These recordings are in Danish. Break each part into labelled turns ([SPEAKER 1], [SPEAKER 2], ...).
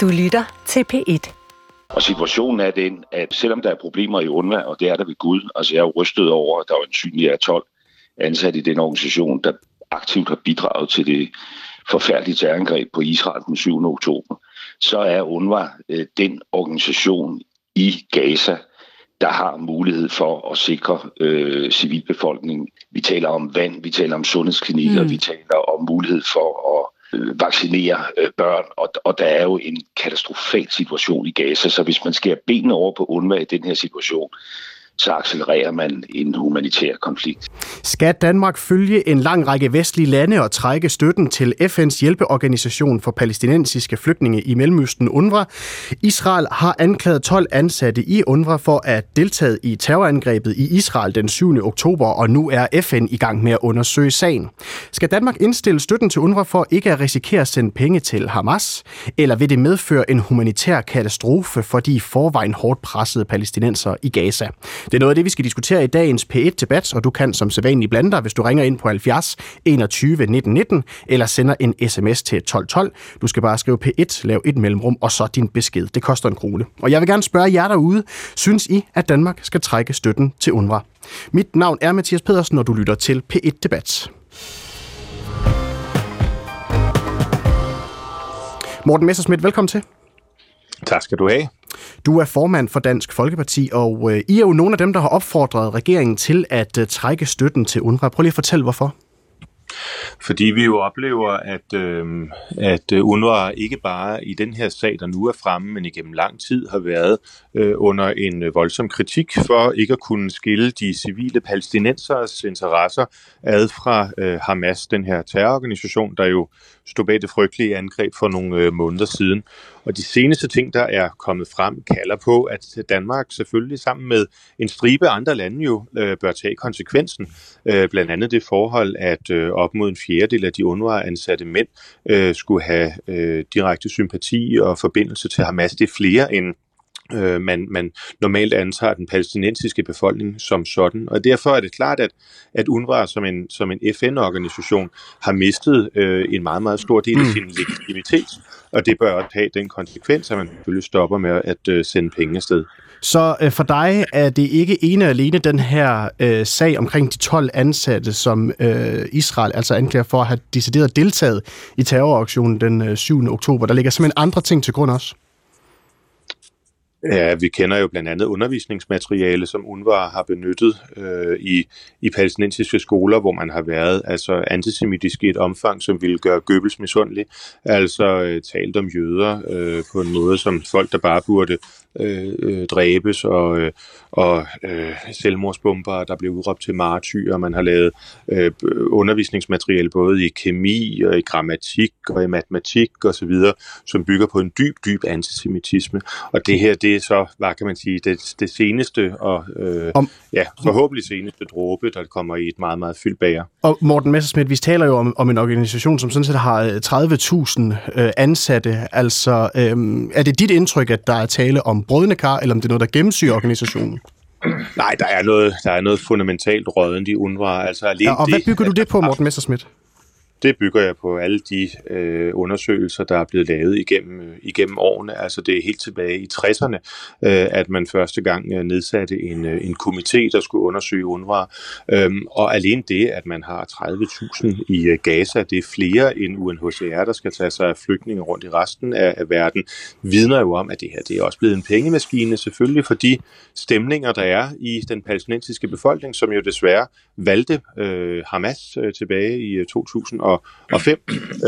[SPEAKER 1] Du lytter til P1.
[SPEAKER 2] Og situationen er den, at selvom der er problemer i UNRWA, og det er der ved Gud, altså jeg er rystet over, at der er en synlig af 12 ansat i den organisation, der aktivt har bidraget til det forfærdelige terrorangreb på Israel den 7. oktober, så er UNRWA øh, den organisation i Gaza, der har mulighed for at sikre øh, civilbefolkningen. Vi taler om vand, vi taler om sundhedsklinikker, mm. vi taler om mulighed for at Øh, vaccinere øh, børn, og, og der er jo en katastrofal situation i Gaza, så hvis man skærer benene over på UNRWA i den her situation, så accelererer man en humanitær konflikt.
[SPEAKER 3] Skal Danmark følge en lang række vestlige lande og trække støtten til FN's hjælpeorganisation for palæstinensiske flygtninge i Mellemøsten, UNRWA? Israel har anklaget 12 ansatte i UNRWA for at deltage i terrorangrebet i Israel den 7. oktober, og nu er FN i gang med at undersøge sagen. Skal Danmark indstille støtten til UNRWA for ikke at risikere at sende penge til Hamas? Eller vil det medføre en humanitær katastrofe for de forvejen hårdt pressede palæstinenser i Gaza? Det er noget af det, vi skal diskutere i dagens P1-debat, og du kan som sædvanlig blande dig, hvis du ringer ind på 70 21 19 19, eller sender en sms til 1212. Du skal bare skrive P1, lav et mellemrum, og så din besked. Det koster en krone. Og jeg vil gerne spørge jer derude, synes I, at Danmark skal trække støtten til UNRWA? Mit navn er Mathias Pedersen, og du lytter til P1-debat. Morten Messersmith, velkommen til.
[SPEAKER 4] Tak skal du have.
[SPEAKER 3] Du er formand for Dansk Folkeparti, og øh, I er jo nogle af dem, der har opfordret regeringen til at øh, trække støtten til UNRWA. Prøv lige at fortælle, hvorfor.
[SPEAKER 4] Fordi vi jo oplever, at, øh, at øh, UNRWA ikke bare i den her sag, der nu er fremme, men igennem lang tid har været øh, under en øh, voldsom kritik for ikke at kunne skille de civile palæstinensers interesser ad fra øh, Hamas, den her terrororganisation, der jo stod bag det frygtelige angreb for nogle øh, måneder siden. Og de seneste ting, der er kommet frem, kalder på, at Danmark selvfølgelig sammen med en stribe andre lande jo øh, bør tage konsekvensen. Øh, blandt andet det forhold, at øh, op mod en fjerdedel af de UNRWA-ansatte mænd øh, skulle have øh, direkte sympati og forbindelse til Hamas. Det er flere end øh, man, man normalt antager den palæstinensiske befolkning som sådan. Og derfor er det klart, at, at UNRWA som en, som en FN-organisation har mistet øh, en meget, meget stor del af mm. sin legitimitet, og det bør også have den konsekvens, at man selvfølgelig stopper med at øh, sende penge afsted.
[SPEAKER 3] Så øh, for dig er det ikke ene og alene den her øh, sag omkring de 12 ansatte, som øh, Israel altså anklager for at have decideret deltaget i terroraktionen den øh, 7. oktober. Der ligger simpelthen andre ting til grund også.
[SPEAKER 4] Ja, vi kender jo blandt andet undervisningsmateriale, som UNRWA har benyttet øh, i, i palæstinensiske skoler, hvor man har været altså antisemitisk i et omfang, som ville gøre Goebbels misundelig. Altså øh, talt om jøder øh, på en måde, som folk, der bare burde øh, øh, dræbes, og, øh, og øh, selvmordsbomber, der blev udråbt til martyr. Man har lavet øh, undervisningsmateriale både i kemi og i grammatik og i matematik osv., som bygger på en dyb, dyb antisemitisme. Og det her, det er så, hvad kan man sige, det, det seneste og øh, om, ja, forhåbentlig seneste dråbe, der kommer i et meget, meget fyldt bager.
[SPEAKER 3] Og Morten Messersmith, vi taler jo om, om en organisation, som sådan set har 30.000 øh, ansatte. Altså, øh, er det dit indtryk, at der er tale om brødende kar, eller om det er noget, der gennemsyrer organisationen?
[SPEAKER 4] Nej, der er noget, der er noget fundamentalt rådent i UNRWA. Altså,
[SPEAKER 3] alene ja, og hvad bygger det, du det på, Morten Messersmith?
[SPEAKER 4] Det bygger jeg på alle de øh, undersøgelser, der er blevet lavet igennem, øh, igennem årene. Altså det er helt tilbage i 60'erne, øh, at man første gang øh, nedsatte en, øh, en komité, der skulle undersøge UNRWA. Øhm, og alene det, at man har 30.000 i øh, Gaza, det er flere end UNHCR, der skal tage sig af flygtninge rundt i resten af, af verden, vidner jo om, at det her det er også blevet en pengemaskine, selvfølgelig for de stemninger, der er i den palæstinensiske befolkning, som jo desværre valgte øh, Hamas øh, tilbage i øh, 2000 2005.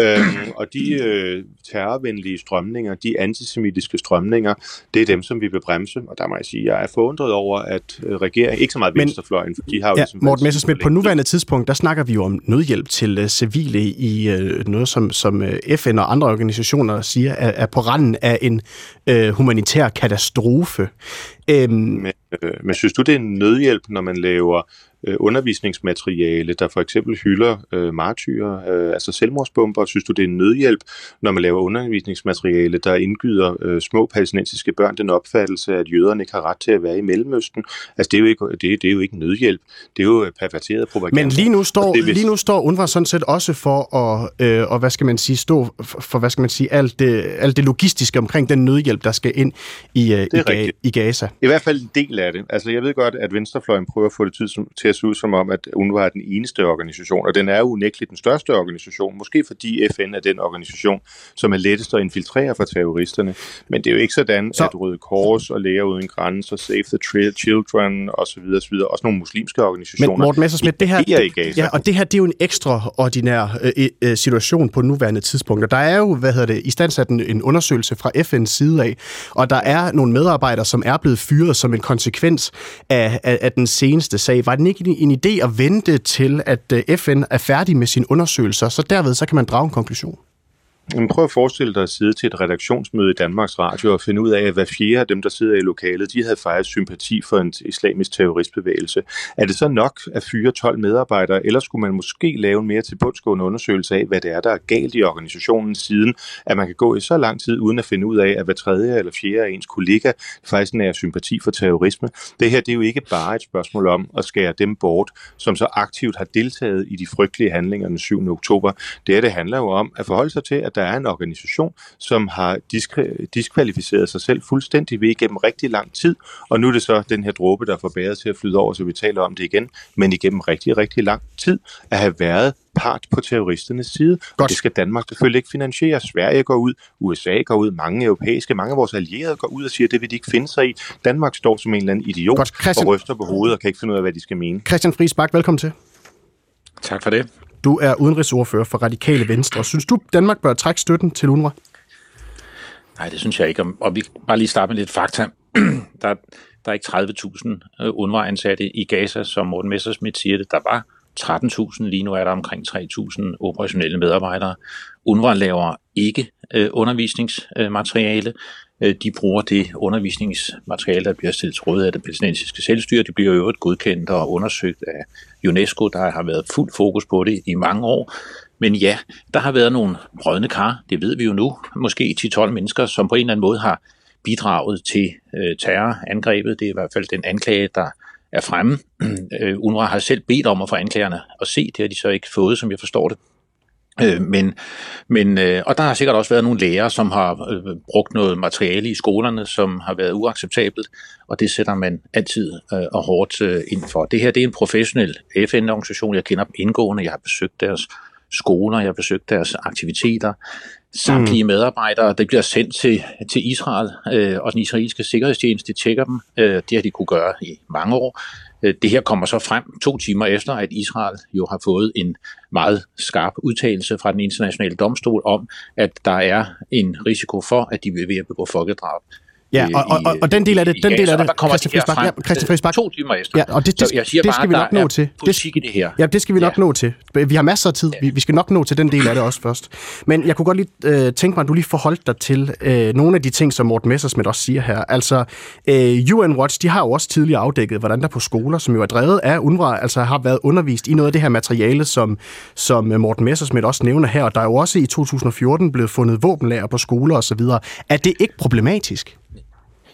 [SPEAKER 4] Øhm, og de øh, terrorvenlige strømninger, de antisemitiske strømninger, det er dem, som vi vil bremse. Og der må jeg sige, jeg er forundret over, at øh, regeringen, ikke så meget venstrefløjen, for de har jo...
[SPEAKER 3] Ja, ligesom Morten Messersmith, på nuværende tidspunkt, der snakker vi jo om nødhjælp til uh, civile i uh, noget, som, som uh, FN og andre organisationer siger, er, er på randen af en uh, humanitær katastrofe.
[SPEAKER 4] Um, men, øh, men synes du, det er nødhjælp, når man laver øh, undervisningsmateriale, der for eksempel hylder øh, martyrer, øh, altså selvmordsbomber? Synes du, det er en nødhjælp, når man laver undervisningsmateriale, der indgyder øh, små palæstinensiske børn den opfattelse, at jøderne ikke har ret til at være i Mellemøsten? Altså, det er jo ikke, det, det er jo ikke nødhjælp. Det er jo perverteret propaganda.
[SPEAKER 3] Men lige nu står, hvis... lige nu står UNRWA sådan set også for at, øh, og hvad skal man sige, stå for, hvad skal man sige, alt det, alt det logistiske omkring den nødhjælp, der skal ind i, øh, i, i Gaza.
[SPEAKER 4] I hvert fald en del af det. Altså, jeg ved godt, at Venstrefløjen prøver at få det til at se ud som om, at UNRWA er den eneste organisation, og den er unægteligt den største organisation, måske fordi FN er den organisation, som er lettest at infiltrere for terroristerne. Men det er jo ikke sådan, så... at Røde Kors og Læger Uden Grænser, Save the Children osv. osv. også nogle muslimske organisationer.
[SPEAKER 3] Men Morten Messersmith, det her, det, ja, og det her det er jo en ekstraordinær øh, øh, situation på nuværende tidspunkt. Og der er jo, hvad hedder det, i standsat en, en undersøgelse fra FN's side af, og der er nogle medarbejdere, som er blevet fyret som en konsekvens af, af, af den seneste sag. Var det ikke en, en idé at vente til, at øh, FN er færdig med sin undersøgelser, så derved så kan man drage en konklusion?
[SPEAKER 4] Men prøv at forestille dig at sidde til et redaktionsmøde i Danmarks Radio og finde ud af, at hver fjerde af dem, der sidder i lokalet, de havde faktisk sympati for en islamisk terroristbevægelse. Er det så nok at fyre 12 medarbejdere, eller skulle man måske lave en mere tilbundsgående undersøgelse af, hvad det er, der er galt i organisationen siden, at man kan gå i så lang tid uden at finde ud af, at hver tredje eller fjerde af ens kollega faktisk nærer sympati for terrorisme. Det her det er jo ikke bare et spørgsmål om at skære dem bort, som så aktivt har deltaget i de frygtelige handlinger den 7. oktober. Det her det handler jo om at forholde sig til, at der er en organisation, som har diskre- diskvalificeret sig selv fuldstændig ved igennem rigtig lang tid, og nu er det så den her dråbe, der får bæret til at flyde over, så vi taler om det igen, men igennem rigtig, rigtig lang tid at have været part på terroristernes side. Godt. Og det skal Danmark selvfølgelig ikke finansiere. Sverige går ud, USA går ud, mange europæiske, mange af vores allierede går ud og siger, at det vil de ikke finde sig i. Danmark står som en eller anden idiot Godt. Christian... og ryster på hovedet og kan ikke finde ud af, hvad de skal mene.
[SPEAKER 3] Christian Friis Bak, velkommen til.
[SPEAKER 1] Tak for det.
[SPEAKER 3] Du er udenrigsordfører for Radikale Venstre. Synes du, Danmark bør trække støtten til UNRWA?
[SPEAKER 1] Nej, det synes jeg ikke. Og vi bare lige starte med lidt fakta. der, der er ikke 30.000 øh, UNRWA-ansatte i Gaza, som Morten Messersmith siger det. Der var 13.000, lige nu er der omkring 3.000 operationelle medarbejdere. UNRWA laver ikke øh, undervisningsmateriale. Øh, de bruger det undervisningsmateriale, der bliver stillet til rådighed af det palæstinensiske selvstyre. Det bliver jo øvrigt godkendt og undersøgt af UNESCO, der har været fuld fokus på det i mange år. Men ja, der har været nogle brødne kar, det ved vi jo nu, måske 10-12 mennesker, som på en eller anden måde har bidraget til øh, terrorangrebet. Det er i hvert fald den anklage, der er fremme. Øh, UNRWA har selv bedt om at få anklagerne at se, det har de så ikke fået, som jeg forstår det. Øh, men, men, øh, og der har sikkert også været nogle lærere, som har øh, brugt noget materiale i skolerne, som har været uacceptabelt, og det sætter man altid øh, og hårdt øh, ind for. Det her det er en professionel FN-organisation, jeg kender dem indgående, jeg har besøgt deres skoler, jeg har besøgt deres aktiviteter. Samtlige mm. medarbejdere, der bliver sendt til, til Israel, øh, og den israelske sikkerhedstjeneste tjekker dem. Øh, det har de kunne gøre i mange år. Øh, det her kommer så frem to timer efter, at Israel jo har fået en meget skarp udtalelse fra den internationale domstol om, at der er en risiko for, at de vil ved at begå folkedrab.
[SPEAKER 3] Ja, og, og, og, og den del af det, den del af det,
[SPEAKER 1] Christian Friis ja, Christian Friis To timer efter.
[SPEAKER 3] Ja, og det, det, jeg siger det skal bare, vi nok nå til.
[SPEAKER 1] Det, i det her.
[SPEAKER 3] Ja, det skal vi nok ja. nå til. Vi har masser af tid. Vi, vi skal nok nå til den del af det også først. Men jeg kunne godt lige øh, tænke mig, at du lige forholdt dig til øh, nogle af de ting, som Morten Messersmith også siger her. Altså, øh, UN Watch, de har jo også tidligere afdækket, hvordan der på skoler, som jo er drevet af UNRWA, altså har været undervist i noget af det her materiale, som, som Morten Messersmith også nævner her. Og der er jo også i 2014 blevet fundet våbenlager på skoler osv. Er det ikke problematisk?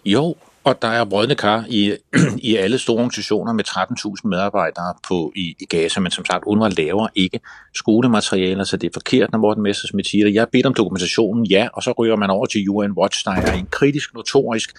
[SPEAKER 1] Jo, og der er brødne kar i, i alle store organisationer med 13.000 medarbejdere på, i, i Gaza, men som sagt, UNRWA laver ikke skolematerialer, så det er forkert, når Morten Messersmith siger det. Jeg har bedt om dokumentationen, ja, og så ryger man over til UN Watch, der er en kritisk, notorisk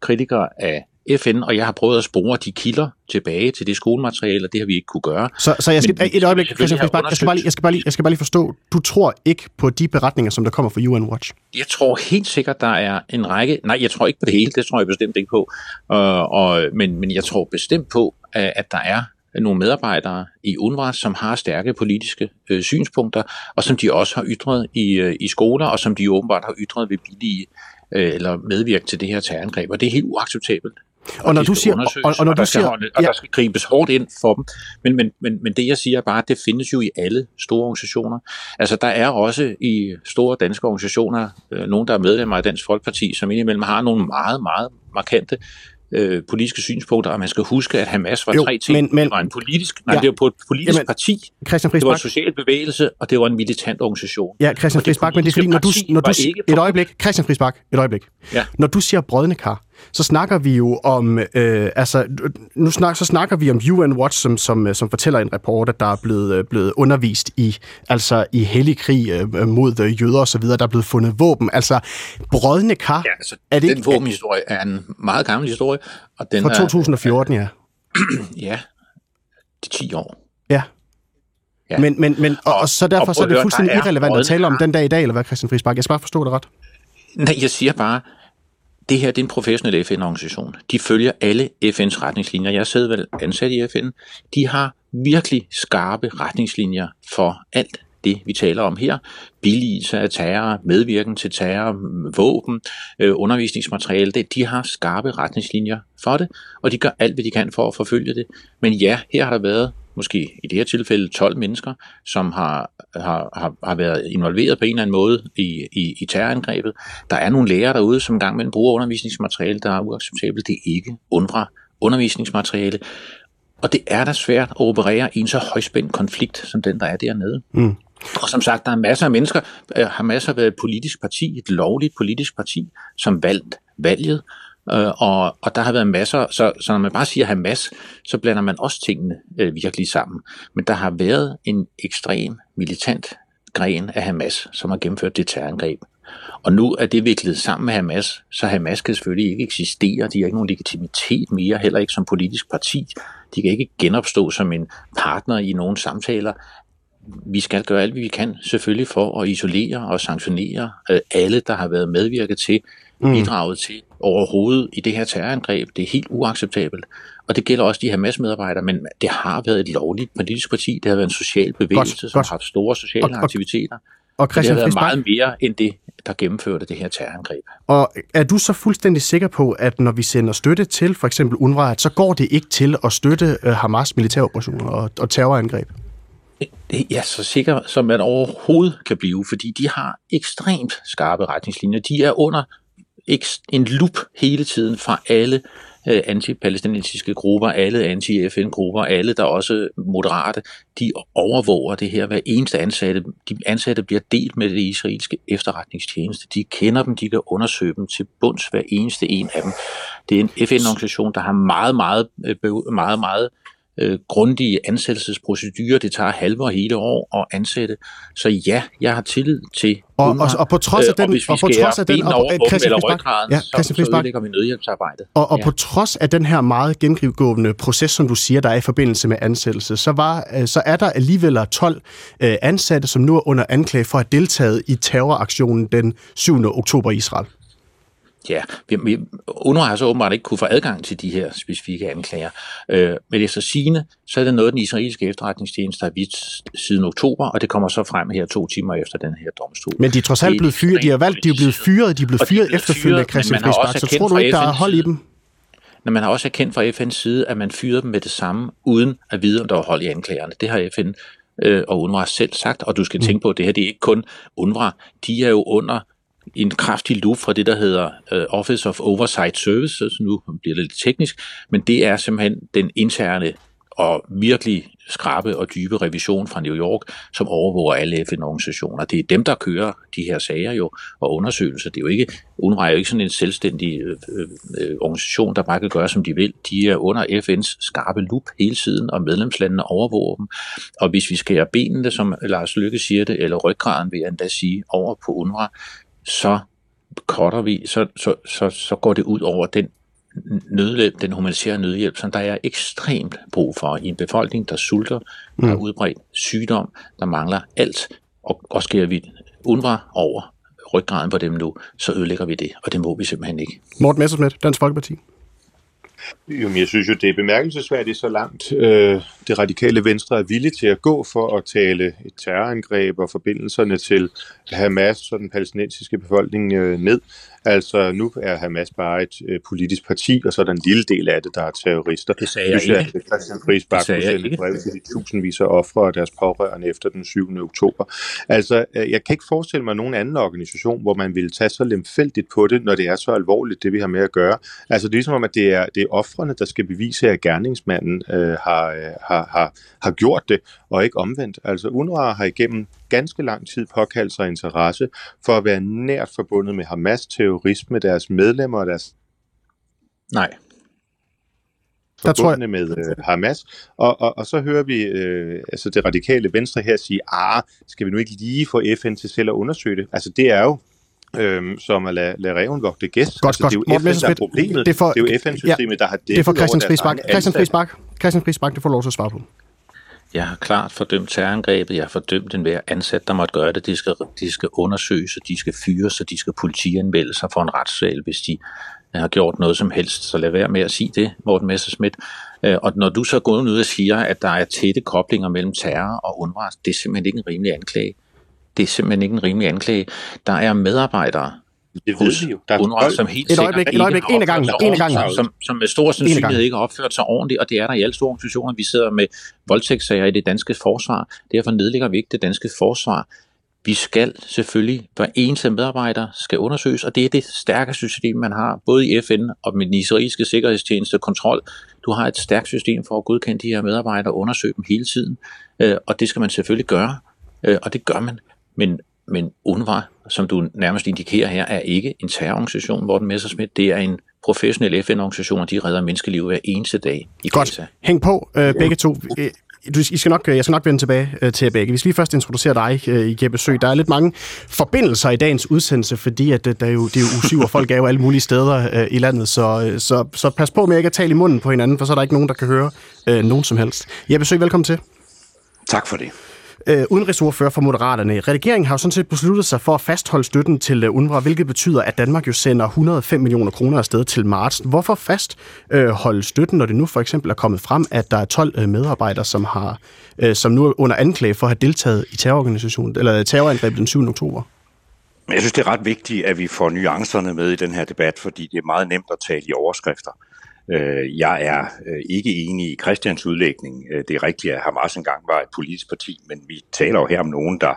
[SPEAKER 1] kritiker af FN, og jeg har prøvet at spore de kilder tilbage til det skolemateriale, og det har vi ikke kunne gøre.
[SPEAKER 3] Så, så jeg skal, Men, et øjeblik, Christian jeg, skal bare lige, jeg, skal bare lige, jeg skal bare lige forstå, du tror ikke på de beretninger, som der kommer fra UN Watch?
[SPEAKER 1] Jeg tror helt sikkert, der er en række, nej, jeg tror ikke på det hele, det tror jeg bestemt ikke på, uh, og, men, men jeg tror bestemt på, at der er nogle medarbejdere i UNRWA, som har stærke politiske øh, synspunkter, og som de også har ytret i, øh, i skoler, og som de åbenbart har ytret ved billige øh, eller medvirke til det her terrorangreb, og det er helt uacceptabelt. Og, og når du siger, og, og når du siger, holde, og ja. der skal gribes hårdt ind for dem. Men, men, men, men det jeg siger bare, at det findes jo i alle store organisationer. Altså der er også i store danske organisationer, øh, nogen der er medlemmer af Dansk Folkeparti, som indimellem har nogle meget, meget markante øh, politiske synspunkter, og man skal huske, at Hamas var
[SPEAKER 3] Jo,
[SPEAKER 1] tre ting.
[SPEAKER 3] men- men-
[SPEAKER 1] det var en politisk, nej,
[SPEAKER 3] Ja.
[SPEAKER 1] det var på et politisk
[SPEAKER 3] Jamen,
[SPEAKER 1] parti,
[SPEAKER 3] Christian
[SPEAKER 1] det var en
[SPEAKER 3] Friis
[SPEAKER 1] social bevægelse, og det var en militant organisation.
[SPEAKER 3] Ja, Christian
[SPEAKER 1] Og
[SPEAKER 3] Friis Bak, men det er fordi, når du, når du, et øjeblik, Christian Friis Bak, et øjeblik.
[SPEAKER 1] Ja.
[SPEAKER 3] Når du siger brødne kar, så snakker vi jo om, øh, altså, nu snak, så snakker vi om UN Watch, som, som, som fortæller en rapport, at der er blevet, øh, blevet undervist i, altså i hellig krig øh, mod øh, jøder og så videre, der er blevet fundet våben. Altså, brødne kar
[SPEAKER 1] Ja, altså,
[SPEAKER 3] Er det
[SPEAKER 1] den
[SPEAKER 3] ikke-
[SPEAKER 1] våbenhistorie er en meget gammel historie, og den
[SPEAKER 3] fra
[SPEAKER 1] er,
[SPEAKER 3] 2014, ja.
[SPEAKER 1] ja, de 10 år.
[SPEAKER 3] Ja.
[SPEAKER 1] Ja.
[SPEAKER 3] Men, men, men og, og så derfor
[SPEAKER 1] og
[SPEAKER 3] så er det fuldstændig
[SPEAKER 1] er
[SPEAKER 3] irrelevant at tale om den dag i dag, eller hvad, Christian Friis Bak? Jeg skal bare forstå det ret.
[SPEAKER 1] Nej, jeg siger bare, det her det er en professionel FN-organisation. De følger alle FN's retningslinjer. Jeg sidder vel ansat i FN. De har virkelig skarpe retningslinjer for alt det, vi taler om her. Billigelse af terror, medvirken til terror, våben, øh, undervisningsmateriale. Det, de har skarpe retningslinjer for det, og de gør alt, hvad de kan for at forfølge det. Men ja, her har der været måske i det her tilfælde 12 mennesker, som har, har, har, har været involveret på en eller anden måde i, i, i terrorangrebet. Der er nogle lærere derude, som engang med bruger undervisningsmateriale, der er uacceptabelt. Det er ikke UNRWA undervisningsmateriale. Og det er da svært at operere i en så højspændt konflikt, som den, der er dernede.
[SPEAKER 3] Mm.
[SPEAKER 1] Og som sagt, der er masser af mennesker. Øh, har været et politisk parti, et lovligt politisk parti, som valgt valget. Øh, og, og der har været masser, så, så når man bare siger Hamas, så blander man også tingene øh, virkelig sammen. Men der har været en ekstrem militant gren af Hamas, som har gennemført det terrorangreb. Og nu er det viklet sammen med Hamas, så Hamas kan selvfølgelig ikke eksistere. De har ikke nogen legitimitet mere, heller ikke som politisk parti. De kan ikke genopstå som en partner i nogle samtaler. Vi skal gøre alt, hvad vi kan, selvfølgelig for at isolere og sanktionere øh, alle, der har været medvirket til, bidraget til overhovedet i det her terrorangreb. Det er helt uacceptabelt. Og det gælder også de Hamas-medarbejdere, men det har været et lovligt politisk parti. Det har været en social bevægelse, som
[SPEAKER 3] godt.
[SPEAKER 1] har haft store sociale
[SPEAKER 3] Og- og-
[SPEAKER 1] aktiviteter.
[SPEAKER 3] Og
[SPEAKER 1] Og det har
[SPEAKER 3] Christian
[SPEAKER 1] været meget mere end det, der gennemførte det her terrorangreb.
[SPEAKER 3] Og er du så fuldstændig sikker på, at når vi sender støtte til for eksempel UNRWA, så går det ikke til at støtte øh, Hamas militæroperationer og, og terrorangreb?
[SPEAKER 1] Det er så sikker, som man overhovedet kan blive, fordi de har ekstremt skarpe retningslinjer. De er under en lup hele tiden fra alle øh, antipalæstinensiske grupper, alle anti-FN-grupper, alle der også moderate, de overvåger det her. Hver eneste ansatte, de ansatte bliver delt med det israelske efterretningstjeneste. De kender dem, de kan undersøge dem til bunds, hver eneste en af dem. Det er en FN-organisation, der har meget, meget, øh, meget, meget, meget øh, grundige ansættelsesprocedurer. Det tager halve og hele år at ansætte. Så ja, jeg har tillid til
[SPEAKER 3] Og, og, og på trods af
[SPEAKER 1] Øh,
[SPEAKER 3] den,
[SPEAKER 1] og hvis vi
[SPEAKER 3] og på trods af den, og,
[SPEAKER 1] over
[SPEAKER 3] øh, Christian
[SPEAKER 1] eller ryggraden,
[SPEAKER 3] ja, Christian
[SPEAKER 1] så
[SPEAKER 3] Friis Bak,
[SPEAKER 1] ødelægger vi nødhjælpsarbejdet.
[SPEAKER 3] Og, og
[SPEAKER 1] Ja.
[SPEAKER 3] på trods af den her meget gennemgående proces, som du siger, der er i forbindelse med ansættelse, så, var, øh, så er der alligevel 12 øh, ansatte, som nu er under anklage for at have deltaget i terroraktionen den 7. oktober i Israel.
[SPEAKER 1] Ja, vi, vi, UNRWA har så åbenbart ikke kunne få adgang til de her specifikke anklager. Øh, men efter sigende, så er det noget, den israelske efterretningstjeneste har vist siden oktober, og det kommer så frem her to timer efter den her domstol.
[SPEAKER 3] Men de er trods alt blevet fyret. De har valgt, de er blevet fyret, de er blevet fyret efterfølgende,
[SPEAKER 1] fyret,
[SPEAKER 3] Christian
[SPEAKER 1] men man har
[SPEAKER 3] Friis Bak.
[SPEAKER 1] også
[SPEAKER 3] Så tror du ikke, der er hold i dem?
[SPEAKER 1] Men man har også erkendt fra FN's side, at man fyrede dem med det samme, uden at vide, om der var hold i anklagerne. Det har FN øh, og UNRWA selv sagt, og du skal tænke på, at det her det er ikke kun UNRWA. De er jo under en kraftig loop fra det, der hedder øh, Office of Oversight Services, nu bliver det lidt teknisk, men det er simpelthen den interne og virkelig skrabe og dybe revision fra New York, som overvåger alle FN-organisationer. Det er dem, der kører de her sager jo, og undersøgelser. Det er jo ikke, UNRWA er jo ikke sådan en selvstændig øh, øh, organisation, der bare kan gøre, som de vil. De er under FN's skarpe lup hele tiden, og medlemslandene overvåger dem. Og hvis vi skærer benene, som Lars Lykke siger det, eller ryggraden, vil jeg endda sige, over på UNRWA, så cutter vi, så, så, så, så går det ud over den nødhjælp, den humanitære nødhjælp, som der er ekstremt brug for i en befolkning, der sulter, der er udbredt sygdom, der mangler alt, og, og skærer vi UNRWA over ryggraden på dem nu, så ødelægger vi det, og det må vi simpelthen ikke.
[SPEAKER 3] Morten Messersmith, Dansk Folkeparti.
[SPEAKER 4] Jamen, jeg synes jo, det er bemærkelsesværdigt så langt øh, det radikale venstre er villige til at gå for at tale et terrorangreb og forbindelserne til Hamas og den palæstinensiske befolkning øh, ned. Altså, nu er Hamas bare et øh, politisk parti, og så er der en lille del af det, der er terrorister.
[SPEAKER 1] Det sagde jeg ikke.
[SPEAKER 4] At Christian Friis
[SPEAKER 1] sagde jeg
[SPEAKER 4] sendte
[SPEAKER 1] ikke.
[SPEAKER 4] brev til de tusindvis af ofre og deres pårørende efter den 7. oktober. Altså, øh, jeg kan ikke forestille mig nogen anden organisation, hvor man ville tage så lemfældigt på det, når det er så alvorligt, det vi har med at gøre. Altså, det er ligesom om, at det er, det er offrene, der skal bevise, at gerningsmanden øh, har, øh, har, har, har gjort det, og ikke omvendt. Altså, UNRWA har igennem ganske lang tid påkaldt sig interesse for at være nært forbundet med Hamas terrorisme, deres medlemmer og deres
[SPEAKER 1] Nej.
[SPEAKER 3] Der tror jeg-
[SPEAKER 4] med øh, Hamas. Og, og, og så hører vi øh, altså det radikale venstre her sige, ah, skal vi nu ikke lige få FN til selv at undersøge det? Altså det er jo Øhm, som at lade, lade reven vogte gæst.
[SPEAKER 3] Godt,
[SPEAKER 4] altså,
[SPEAKER 3] godt.
[SPEAKER 4] det er jo
[SPEAKER 3] Morten
[SPEAKER 4] FN, der er problemet.
[SPEAKER 3] det er for-
[SPEAKER 4] det er jo FN-systemet, der har dækket
[SPEAKER 3] Det er for Christian
[SPEAKER 4] over deres
[SPEAKER 3] Friis Bak.
[SPEAKER 4] egne
[SPEAKER 3] Christian Friis
[SPEAKER 4] ansatte.
[SPEAKER 3] Bak. Christian Friis Bak, det får lov til at svare på.
[SPEAKER 1] Jeg har klart fordømt terrorangrebet. Jeg har fordømt enhver ansat, der måtte gøre det. De skal, de skal undersøges, og de skal fyres, og de skal politianmelde sig for en retssal, hvis de øh, har gjort noget som helst. Så lad være med at sige det, Morten Messerschmidt. Øh, og når du så går ud og siger, at der er tætte koblinger mellem terror og UNRWA, det er simpelthen ikke en rimelig anklage. Det er simpelthen ikke en rimelig anklage. Der er medarbejdere
[SPEAKER 4] det ved vi jo. Der er
[SPEAKER 1] som helt
[SPEAKER 3] Et
[SPEAKER 1] sikkert
[SPEAKER 3] øjeblik, et
[SPEAKER 1] ikke
[SPEAKER 3] øjeblik.
[SPEAKER 1] har
[SPEAKER 3] En gangen,
[SPEAKER 1] sig
[SPEAKER 3] en gangen.
[SPEAKER 1] ordentligt, Som, som med stor
[SPEAKER 3] gang.
[SPEAKER 1] sandsynlighed ikke har opført sig ordentligt, og det er der i alle store organisationer. Vi sidder med voldtægtssager i det danske forsvar. Derfor nedlægger vi ikke det danske forsvar. Vi skal selvfølgelig, hver eneste medarbejder skal undersøges, og det er det stærke system, man har, både i FN og med den israelske sikkerhedstjeneste kontrol. Du har et stærkt system for at godkende de her medarbejdere og undersøge dem hele tiden, øh, og det skal man selvfølgelig gøre, øh, og det gør man. Men, men UNRWA, som du nærmest indikerer her, er ikke en terrororganisation, Morten Messerschmidt. Det er en professionel FN-organisation, og de redder menneskeliv hver eneste dag i
[SPEAKER 3] Godt.
[SPEAKER 1] Gaza.
[SPEAKER 3] Hæng på, øh, begge to. Øh, Du, I skal nok, jeg skal nok vende tilbage øh, til jer begge. Vi skal lige først introducere dig øh, i Jeppe Sø. Der er lidt mange forbindelser i dagens udsendelse, fordi at, øh, der er jo, det er jo 7, og folk er jo alle mulige steder øh, i landet, så, øh, så, så pas på med ikke at tale i munden på hinanden, for så er der ikke nogen, der kan høre øh, nogen som helst. Jeppe Sø, velkommen til.
[SPEAKER 5] Tak for det.
[SPEAKER 3] Øh, udenrigsordfører for Moderaterne. Regeringen har jo sådan set besluttet sig for at fastholde støtten til øh, UNRWA, hvilket betyder, at Danmark jo sender 105 millioner kroner afsted til marts. Hvorfor fastholde støtten, når det nu for eksempel er kommet frem, at der er 12 øh, medarbejdere, som, har, øh, som nu er under anklage for at have deltaget i terrororganisationen, eller øh, terrorangrebet den 7. oktober?
[SPEAKER 5] Jeg synes, det er ret vigtigt, at vi får nuancerne med i den her debat, fordi det er meget nemt at tale i overskrifter. Øh, Jeg er øh, ikke enig i Christians udlægning. Øh, Det er rigtigt, at Hamas engang var et politisk parti, men vi taler jo her om nogen, der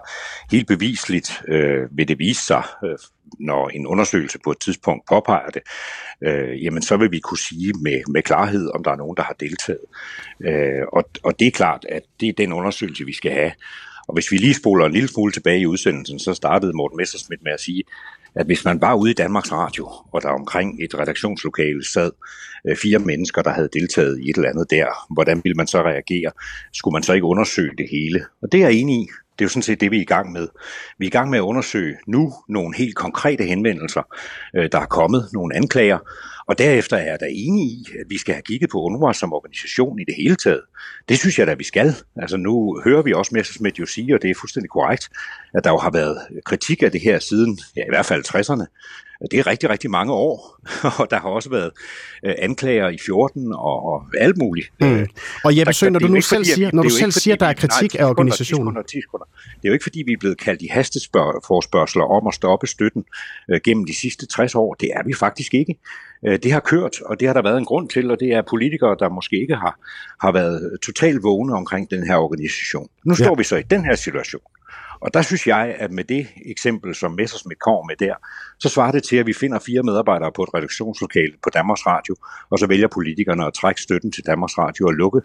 [SPEAKER 5] helt bevisligt øh, vil det vise sig, øh, når en undersøgelse på et tidspunkt påpeger det, øh, jamen så vil vi kunne sige med, med klarhed, om der er nogen, der har deltaget. Øh, og, og det er klart, at det er den undersøgelse, vi skal have. Og hvis vi lige spoler en lille smule tilbage i udsendelsen, så startede Morten Messersmith med at sige, at hvis man var ude i Danmarks Radio, og der omkring et redaktionslokale sad øh, fire mennesker, der havde deltaget i et eller andet der, hvordan ville man så reagere? Skulle man så ikke undersøge det hele? Og det er jeg enig i. Det er jo sådan set det, vi er i gang med. Vi er i gang med at undersøge nu nogle helt konkrete henvendelser, øh, der er kommet, nogle anklager, og derefter er jeg da enig i, at vi skal have kigget på UNRWA som organisation i det hele taget. Det synes jeg da, vi skal. Altså nu hører vi også Messersmith jo sige, og det er fuldstændig korrekt, at der jo har været kritik af det her siden, ja i hvert fald 60'erne. Det er rigtig, rigtig mange år, og der har også været øh, anklager i 14 og, og alt muligt.
[SPEAKER 3] Mm. Og Jeppe
[SPEAKER 5] Der-
[SPEAKER 3] Sø, når du nu selv
[SPEAKER 5] fordi,
[SPEAKER 3] siger, når du selv siger, der er
[SPEAKER 5] nej,
[SPEAKER 3] kritik
[SPEAKER 5] 10
[SPEAKER 3] af
[SPEAKER 5] sekunder, 10
[SPEAKER 3] organisationen.
[SPEAKER 5] sekunder, 10 sekunder. Det er jo ikke fordi, vi er blevet kaldt i hastespørgsmål om at stoppe støtten øh, gennem de sidste 60 år. Det er vi faktisk ikke. Øh, det har kørt, og det har der været en grund til, og det er politikere, der måske ikke har, har været totalt vågne omkring den her organisation. Nu står vi så i den her situation. Og der synes jeg, at med det eksempel, som Messersmith kommer med der, så svarer det til, at vi finder fire medarbejdere på et redaktionslokale på Danmarks Radio, og så vælger politikerne at trække støtten til Danmarks Radio og lukke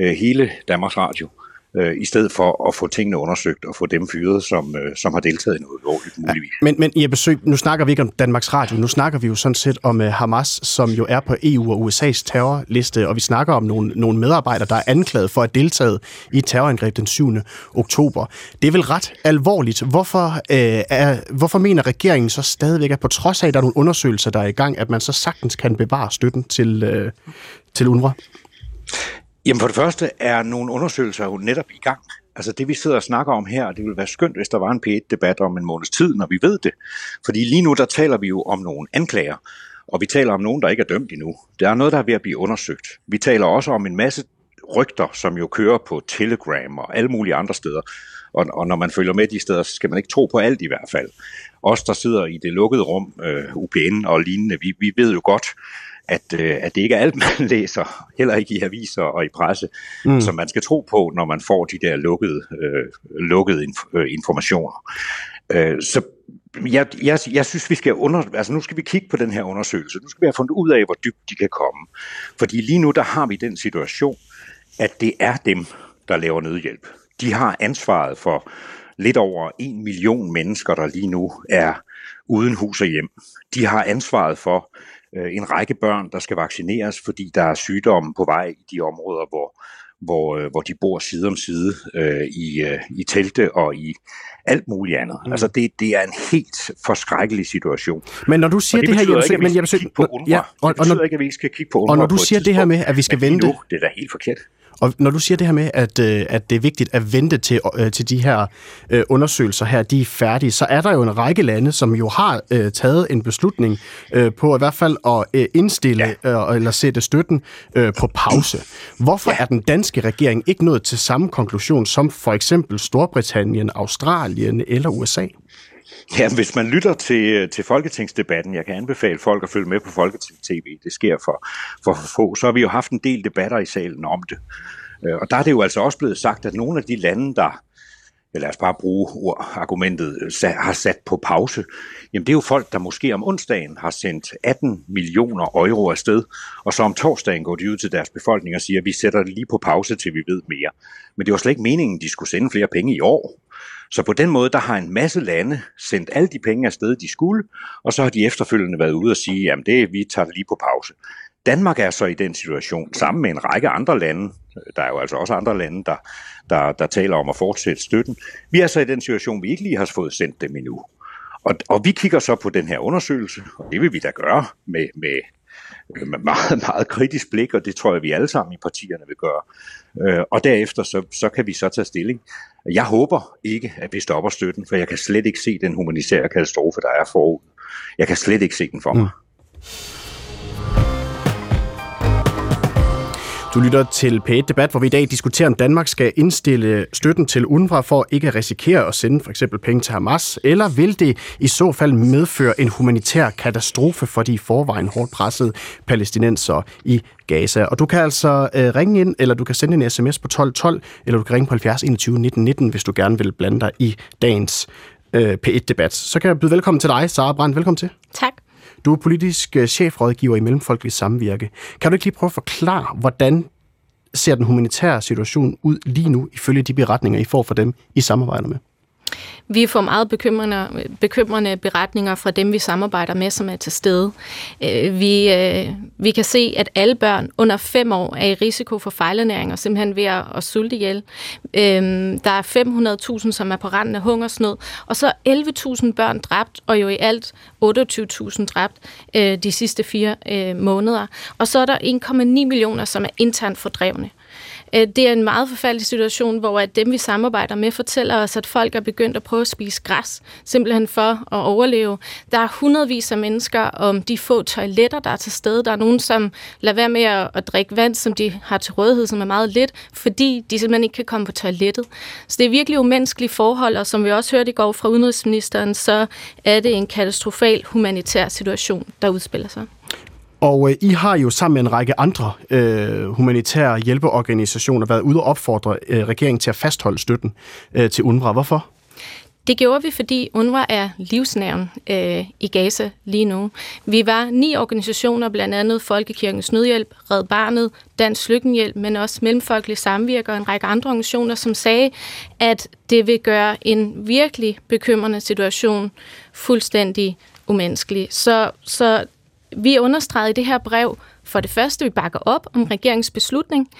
[SPEAKER 5] øh, hele Danmarks Radio, øh, i stedet for at få tingene undersøgt og få dem fyret, som, øh, som har deltaget i noget lovligt muligvis.
[SPEAKER 3] Men, men Jeppe Sø, nu snakker vi ikke om Danmarks Radio, nu snakker vi jo sådan set om uh, Hamas, som jo er på EU og USA's terrorliste, og vi snakker om nogle, nogle medarbejdere, der er anklaget for at have deltaget i et terrorangreb den 7. oktober. Det er vel ret alvorligt. Hvorfor, uh, er, hvorfor mener regeringen så stadigvæk, at på trods af, at der er nogle undersøgelser, der er i gang, at man så sagtens kan bevare støtten til, uh, til UNRWA?
[SPEAKER 5] Jamen for det første er nogle undersøgelser jo netop i gang. Altså det vi sidder og snakker om her, det ville være skønt, hvis der var en P1-debat om en måneds tid, når vi ved det. Fordi lige nu der taler vi jo om nogle anklager. Og vi taler om nogen, der ikke er dømt endnu. Der er noget, der er ved at blive undersøgt. Vi taler også om en masse rygter, som jo kører på Telegram og alle mulige andre steder. Og, og når man følger med de steder, så skal man ikke tro på alt i hvert fald. Os, der sidder i det lukkede rum, øh, UPN og lignende, vi, vi ved jo godt, at, øh, at det ikke er alt, man læser, heller ikke i aviser og i presse, mm. som man skal tro på, når man får de der lukkede, øh, lukkede inf- øh, informationer. Øh, så jeg, jeg, jeg synes, vi skal under, altså nu skal vi kigge på den her undersøgelse. Nu skal vi have fundet ud af, hvor dybt de kan komme. Fordi lige nu, der har vi den situation, at det er dem, der laver nødhjælp. De har ansvaret for lidt over en million mennesker, der lige nu er uden hus og hjem. De har ansvaret for en række børn, der skal vaccineres, fordi der er sygdomme på vej i de områder, hvor, hvor, øh, hvor de bor side om side øh, i, øh, i telte og i alt muligt andet. Mm. Altså det, det er en helt forskrækkelig situation.
[SPEAKER 3] Men når du siger
[SPEAKER 5] det,
[SPEAKER 3] det,
[SPEAKER 5] det
[SPEAKER 3] her,
[SPEAKER 5] Jens, men
[SPEAKER 3] jeg
[SPEAKER 5] på UNRWA. Ja, og, det betyder og når, ikke, at vi ikke skal kigge på UNRWA
[SPEAKER 3] Og når du siger det her med, at vi skal vente...
[SPEAKER 5] Nu, det er da helt forkert.
[SPEAKER 3] Og når du siger det her med, at, øh, at det er vigtigt at vente til, øh, til de her øh, undersøgelser her, de er færdige, så er der jo en række lande, som jo har øh, taget en beslutning øh, på i hvert fald at øh, indstille ja. øh, eller sætte støtten øh, på pause. Hvorfor ja. er den danske regering ikke nået til samme konklusion som for eksempel Storbritannien, Australien eller USA?
[SPEAKER 5] Ja, hvis man lytter til, øh, til folketingsdebatten, jeg kan anbefale folk at følge med på Folketing TV, det sker for, for få, så har vi jo haft en del debatter i salen om det. Øh, og der er det jo altså også blevet sagt, at nogle af de lande, der, ja, lad os bare bruge ord, argumentet, har sat på pause, jamen det er jo folk, der måske om onsdagen har sendt 18 millioner euro afsted, og så om torsdagen går de ud til deres befolkning og siger, at vi sætter det lige på pause, til vi ved mere. Men det var slet ikke meningen, de skulle sende flere penge i år. Så på den måde, der har en masse lande sendt alle de penge afsted, de skulle, og så har de efterfølgende været ude og sige, jamen det, vi tager det lige på pause. Danmark er så i den situation, sammen med en række andre lande, der er jo altså også andre lande, der, der, der taler om at fortsætte støtten. Vi er så i den situation, vi ikke lige har fået sendt dem endnu. Og, og vi kigger så på den her undersøgelse, og det vil vi da gøre med, med, med meget, meget kritisk blik, og det tror jeg, vi alle sammen i partierne vil gøre. Øh, og derefter så, så kan vi så tage stilling. Jeg håber ikke, at vi stopper støtten, for jeg kan slet ikke se den humanitære katastrofe, der er forud. Jeg kan slet ikke se den for mig. Mm.
[SPEAKER 3] Du lytter til P1 Debat, hvor vi i dag diskuterer, om Danmark skal indstille støtten til UNRWA for ikke at risikere at sende for eksempel penge til Hamas, eller vil det i så fald medføre en humanitær katastrofe for de i forvejen hårdt pressede palæstinenser i Gaza. Og du kan altså øh, ringe ind, eller du kan sende en sms på 1212, eller du kan ringe på 70 21 19 19, hvis du gerne vil blande dig i dagens øh, P1-debat. Så kan jeg byde velkommen til dig, Sara Brandt. Velkommen til.
[SPEAKER 6] Tak.
[SPEAKER 3] Du er politisk øh, chefrådgiver i Mellemfolkelig Samvirke. Kan du ikke lige prøve at forklare, hvordan ser den humanitære situation ud lige nu, ifølge de beretninger, I får fra dem, I samarbejder med?
[SPEAKER 6] Vi får meget bekymrende, bekymrende beretninger fra dem, vi samarbejder med, som er til stede. Øh, vi, øh, vi kan se, at alle børn under fem år er i risiko for fejlernæring og simpelthen ved at sulte ihjel. Øhm, der er 500.000, som er på randen af hungersnød, og så 11.000 børn dræbt, og jo i alt 28.000 dræbt øh, de sidste fire måneder. Og så er der 1,9 millioner, som er internt fordrevne. Øh, det er en meget forfærdelig situation, hvor at dem, vi samarbejder med, fortæller os, at folk er begyndt at prøve at spise græs, simpelthen for at overleve. Der er hundredvis af mennesker om de få toiletter, der er til stede. Der er nogen, som lader være med at, drikke vand, som de har til rådighed, som er meget lidt, fordi de simpelthen ikke kan komme på toilettet. Så det er virkelig umenneskelige forhold, og som vi også hørte i går fra udenrigsministeren, så er det en katastrofal humanitær situation, der udspiller sig.
[SPEAKER 3] Og øh, I har jo sammen med en række andre øh, humanitære hjælpeorganisationer været ude og opfordre øh, regeringen til at fastholde støtten øh, til UNRWA. Hvorfor?
[SPEAKER 6] Det gjorde vi, fordi UNRWA er livsnerven øh, i Gaza lige nu. Vi var ni organisationer, blandt andet Folkekirkens Nødhjælp, Red Barnet, Dansk Lykkenhjælp, men også Mellemfolkelig Samvirker og en række andre organisationer, som sagde, at det vil gøre en virkelig bekymrende situation fuldstændig umenneskelig. Så, så vi understregede i det her brev, for det første, vi bakker op om regeringens beslutning,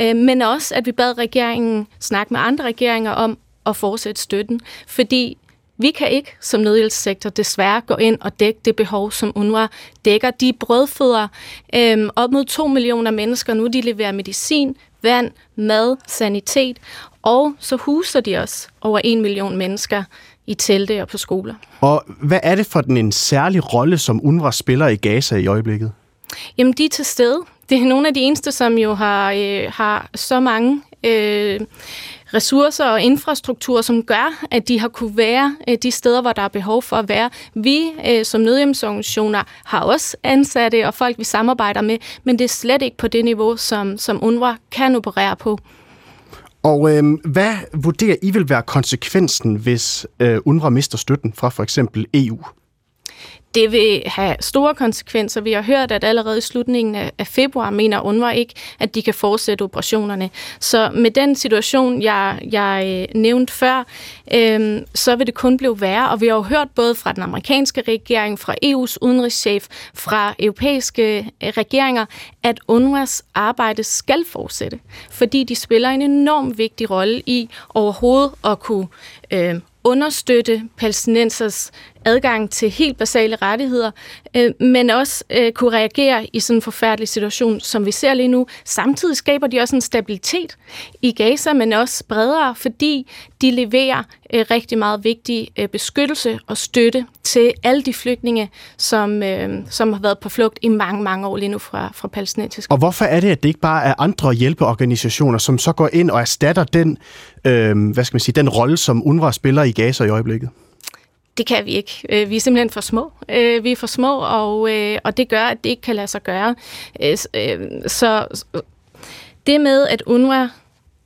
[SPEAKER 6] øh, men også, at vi bad regeringen snakke med andre regeringer om at fortsætte støtten, fordi vi kan ikke som nødhjælpssektor desværre gå ind og dække det behov, som UNRWA dækker. De brødføder øh, op mod to millioner mennesker nu. De leverer medicin, vand, mad, sanitet, og så huser de også over en million mennesker i telte og på skoler.
[SPEAKER 3] Og hvad er det for den en særlig rolle, som UNRWA spiller i Gaza i øjeblikket?
[SPEAKER 6] Jamen, de er til stede. Det er nogle af de eneste, som jo har, øh, har så mange øh, ressourcer og infrastruktur, som gør, at de har kunne være øh, de steder, hvor der er behov for at være. Vi øh, som nødhjemsorganisationer har også ansatte og folk, vi samarbejder med, men det er slet ikke på det niveau, som, som UNRWA kan operere på.
[SPEAKER 3] Og øh, hvad vurderer I vil være konsekvensen, hvis øh, UNRWA mister støtten fra for eksempel EU?
[SPEAKER 6] Det vil have store konsekvenser. Vi har hørt, at allerede i slutningen af februar mener UNRWA ikke, at de kan fortsætte operationerne. Så med den situation, jeg, jeg øh, nævnte før, øh, så vil det kun blive værre. Og vi har jo hørt både fra den amerikanske regering, fra EU's udenrigschef, fra europæiske øh, regeringer, at UNRWAs arbejde skal fortsætte, fordi de spiller en enorm vigtig rolle i overhovedet at kunne øh, understøtte palæstinensers adgang til helt basale rettigheder, øh, men også øh, kunne reagere i sådan en forfærdelig situation, som vi ser lige nu. Samtidig skaber de også en stabilitet i Gaza, men også bredere, fordi de leverer øh, rigtig meget vigtig øh, beskyttelse og støtte til alle de flygtninge, som, øh, som har været på flugt i mange, mange år lige nu fra, fra palæstinensisk.
[SPEAKER 3] Og hvorfor er det, at det ikke bare er andre hjælpeorganisationer, som så går ind og erstatter den, øh, hvad skal man sige, den rolle, som UNRWA spiller i Gaza i øjeblikket?
[SPEAKER 6] Det kan vi ikke. Øh, vi er simpelthen for små. Øh, vi er for små, og, øh, og det gør, at det ikke kan lade sig gøre. Øh, øh, så det med, at UNRWA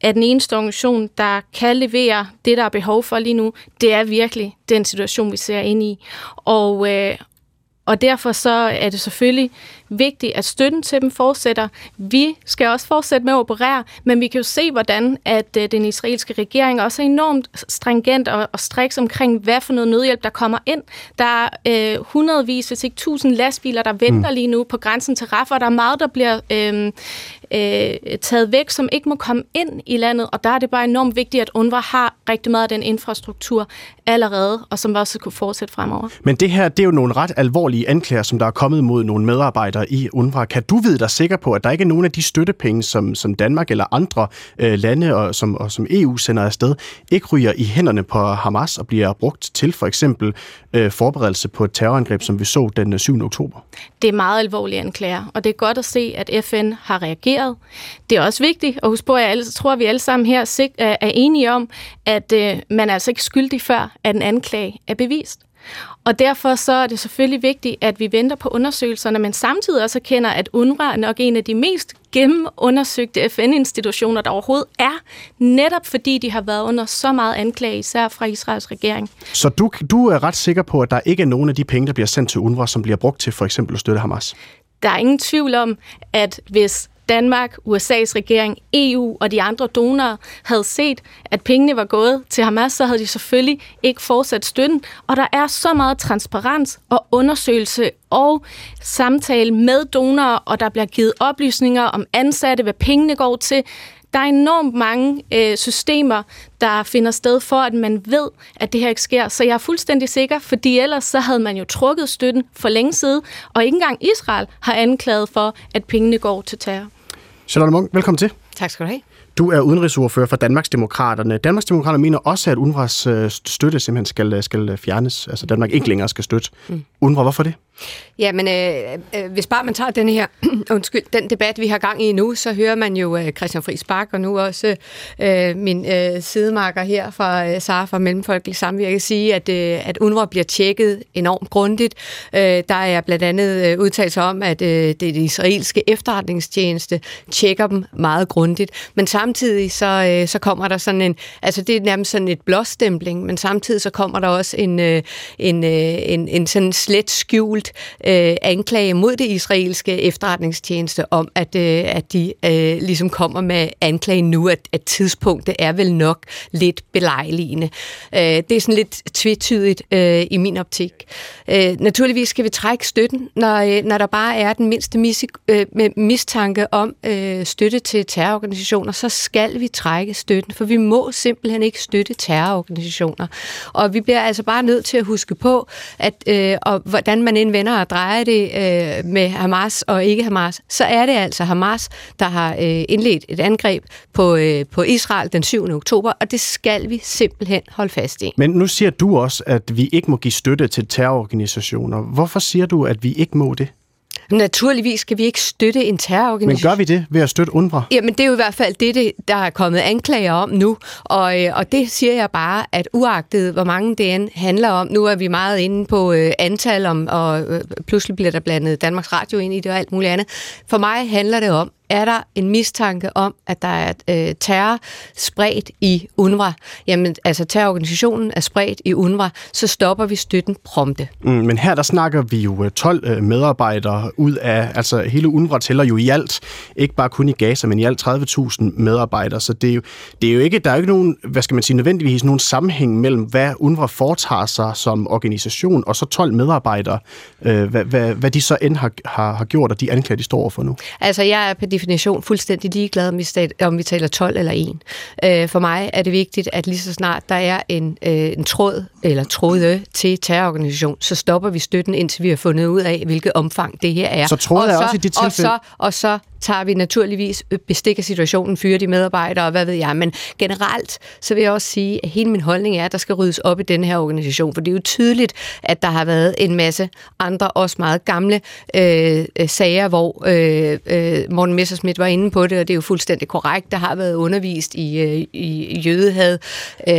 [SPEAKER 6] er den eneste organisation, der kan levere det, der er behov for lige nu, det er virkelig den situation, vi ser ind i. Og, øh, og derfor så er det selvfølgelig vigtigt, at støtten til dem fortsætter. Vi skal også fortsætte med at operere, men vi kan jo se, hvordan at øh, den israelske regering også er enormt stringent og, og striks omkring, hvad for noget nødhjælp, der kommer ind. Der er øh, hundredvis, hvis ikke tusind lastbiler, der venter mm. lige nu på grænsen til Rafah, og der er meget, der bliver øh, øh, taget væk, som ikke må komme ind i landet, og der er det bare enormt vigtigt, at UNRWA har rigtig meget af den infrastruktur allerede, og som også kunne fortsætte fremover.
[SPEAKER 3] Men det her, det er jo nogle ret alvorlige anklager, som der er kommet mod nogle medarbejdere i UNRWA. Kan du vide dig sikker på, at der ikke er nogen af de støttepenge, som, som Danmark eller andre øh, lande og som, og som EU sender afsted, ikke ryger i hænderne på Hamas og bliver brugt til for eksempel øh, forberedelse på et terrorangreb, som vi så den 7. Øh, oktober?
[SPEAKER 6] Det er meget alvorlige anklager, og det er godt at se, at FN har reageret. Det er også vigtigt at huske på, at jeg tror, at vi alle sammen her er enige om, at øh, man er altså ikke skyldig før, at en anklage er bevist. Og derfor så er det selvfølgelig vigtigt, at vi venter på undersøgelserne, men samtidig også erkender, at UNRWA er nok en af de mest gennemundersøgte FN-institutioner, der overhovedet er, netop fordi de har været under så meget anklage, især fra Israels regering.
[SPEAKER 3] Så du, du er ret sikker på, at der ikke er nogen af de penge, der bliver sendt til UNRWA, som bliver brugt til for eksempel at støtte Hamas?
[SPEAKER 6] Der er ingen tvivl om, at hvis Danmark, USA's regering, EU og de andre donorer havde set, at pengene var gået til Hamas, så havde de selvfølgelig ikke fortsat støtten. Og der er så meget transparens og undersøgelse og samtale med donorer, og der bliver givet oplysninger om ansatte, hvad pengene går til. Der er enormt mange øh, systemer, der finder sted for, at man ved, at det her ikke sker. Så jeg er fuldstændig sikker, fordi ellers så havde man jo trukket støtten for længe siden, og ikke engang Israel har anklaget for, at pengene går til terror.
[SPEAKER 3] Charlotte Munk, velkommen til.
[SPEAKER 7] Tak skal du have.
[SPEAKER 3] Du er udenrigsordfører for Danmarksdemokraterne. Danmarksdemokraterne mener også, at UNRWA's øh, støtte simpelthen skal, skal fjernes. Altså Danmark ikke længere skal støtte mm. UNRWA. Hvorfor det?
[SPEAKER 7] Ja, men øh, øh, hvis bare man tager den her, undskyld, den debat, vi har gang i nu, så hører man jo øh, Christian Friis Bak, og nu også øh, min øh, sidemarker her fra øh, SAR, fra Mellemfolkelig Samvirke sige, at, øh, at UNRWA bliver tjekket enormt grundigt. Øh, der er blandt andet øh, udtalelser om, at øh, det, det israelske efterretningstjeneste tjekker dem meget grundigt, men samtidig så, øh, så kommer der sådan en, altså det er nærmest sådan et blåstempling, men samtidig så kommer der også en, øh, en, øh, en, en sådan slet skjult øh, anklage mod det israelske efterretningstjeneste om, at, øh, at de øh, ligesom kommer med anklagen nu, at, at tidspunktet er vel nok lidt belejligende. Øh, det er sådan lidt tvetydigt øh, i min optik. Øh, naturligvis skal vi trække støtten, når, øh, når der bare er den mindste mis, øh, med mistanke om øh, støtte til terrororganisationer, så skal vi trække støtten, for vi må simpelthen ikke støtte terrororganisationer. Og vi bliver altså bare nødt til at huske på, at øh, og hvordan man indvender vender og drejer det øh, med Hamas og ikke Hamas, så er det altså Hamas, der har øh, indledt et angreb på, øh, på Israel den 7. oktober, og det skal vi simpelthen holde fast i.
[SPEAKER 3] Men nu siger du også, at vi ikke må give støtte til terrororganisationer. Hvorfor siger du, at vi ikke må det?
[SPEAKER 7] Naturligvis skal vi ikke støtte en terrororganisation.
[SPEAKER 3] Men gør vi det ved at støtte UNRWA?
[SPEAKER 7] Jamen, det er jo i hvert fald det, der er kommet anklager om nu. Og, øh, og det siger jeg bare, at uagtet hvor mange det end handler om, nu er vi meget inde på øh, antal, om, og øh, pludselig bliver der blandet Danmarks Radio ind i det og alt muligt andet. For mig handler det om, er der en mistanke om, at der er øh, terror spredt i UNRWA, jamen altså terrororganisationen er spredt i UNRWA, så stopper vi støtten prompte.
[SPEAKER 3] Mm, men her der snakker vi jo 12 øh, øh, medarbejdere ud af, altså hele UNRWA tæller jo i alt, ikke bare kun i Gaza, men i alt 30.000 medarbejdere, så det er, jo, det er jo ikke, der er jo ikke nogen, hvad skal man sige, nødvendigvis nogen sammenhæng mellem, hvad UNRWA foretager sig som organisation, og så 12 medarbejdere, øh, hvad, hvad, hvad de så end har, har, har gjort, og de anklager, de står for nu.
[SPEAKER 7] Altså jeg er på definition fuldstændig ligeglad, om vi, om vi taler 12 eller 1. Øh, for mig er det vigtigt, at lige så snart der er en, øh, en tråd eller tråde til terrororganisation, så stopper vi støtten, indtil vi har fundet ud af, hvilket omfang det her er.
[SPEAKER 3] Så tror jeg også i dit tilfælde...
[SPEAKER 7] Og så, og så tager vi naturligvis øh, bestik af situationen, fyrer de medarbejdere, og hvad ved jeg. Men generelt, så vil jeg også sige, at hele min holdning er, at der skal ryddes op i den her organisation. For det er jo tydeligt, at der har været en masse andre, også meget gamle øh, øh sager, hvor øh, øh, Morten Messerschmidt var inde på det, og det er jo fuldstændig korrekt. Der har været undervist i, øh, i jødehad. Øh,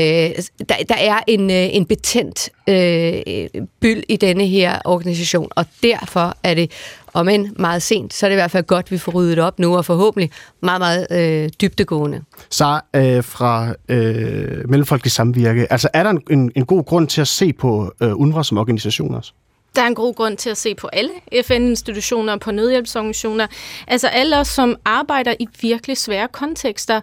[SPEAKER 7] der, der er en, øh, en betændt øh, byld i denne her organisation, og derfor er det om end meget sent, så er det i hvert fald godt, at vi får ryddet op nu, og forhåbentlig meget, meget øh, dybtegående.
[SPEAKER 3] Så øh, fra øh, Mellemfolkelig Samvirke, altså er der en, en, en god grund til at se på øh, UNRWA som organisation også?
[SPEAKER 6] Der er en god grund til at se på alle FN-institutioner og på nødhjælpsorganisationer. Altså alle os, som arbejder i virkelig svære kontekster.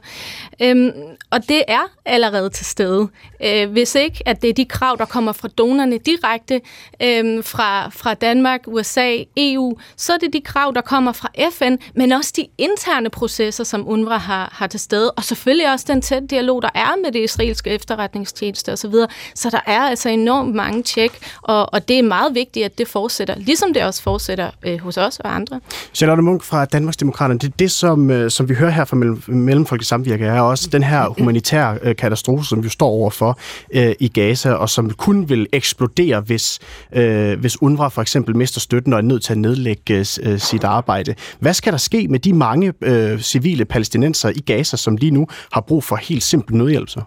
[SPEAKER 6] Øhm, og det er allerede til stede. Øh, hvis ikke, at det er de krav, der kommer fra donerne direkte øhm, fra, fra Danmark, USA, EU, så er det de krav, der kommer fra FN, men også de interne processer, som UNRWA har, har til stede. Og selvfølgelig også den tætte dialog, der er med det israelske efterretningstjeneste osv. Så, så der er altså enormt mange tjek, og, og det er meget vigtigt, vigtigt, at det fortsætter, ligesom det også fortsætter øh, hos os og andre.
[SPEAKER 3] Charlotte Munk fra Danmarksdemokraterne, det, det som, øh, som vi hører her fra mellem, Mellemfolkelig Samvirke, er også den her humanitære øh, katastrofe, som vi står overfor øh, i Gaza, og som kun vil eksplodere, hvis, øh, hvis UNRWA for eksempel mister støtten og er nødt til at nedlægge øh, sit arbejde. Hvad skal der ske med de mange øh, civile palæstinenser i Gaza, som lige nu har brug for helt simpel nødhjælp? Så?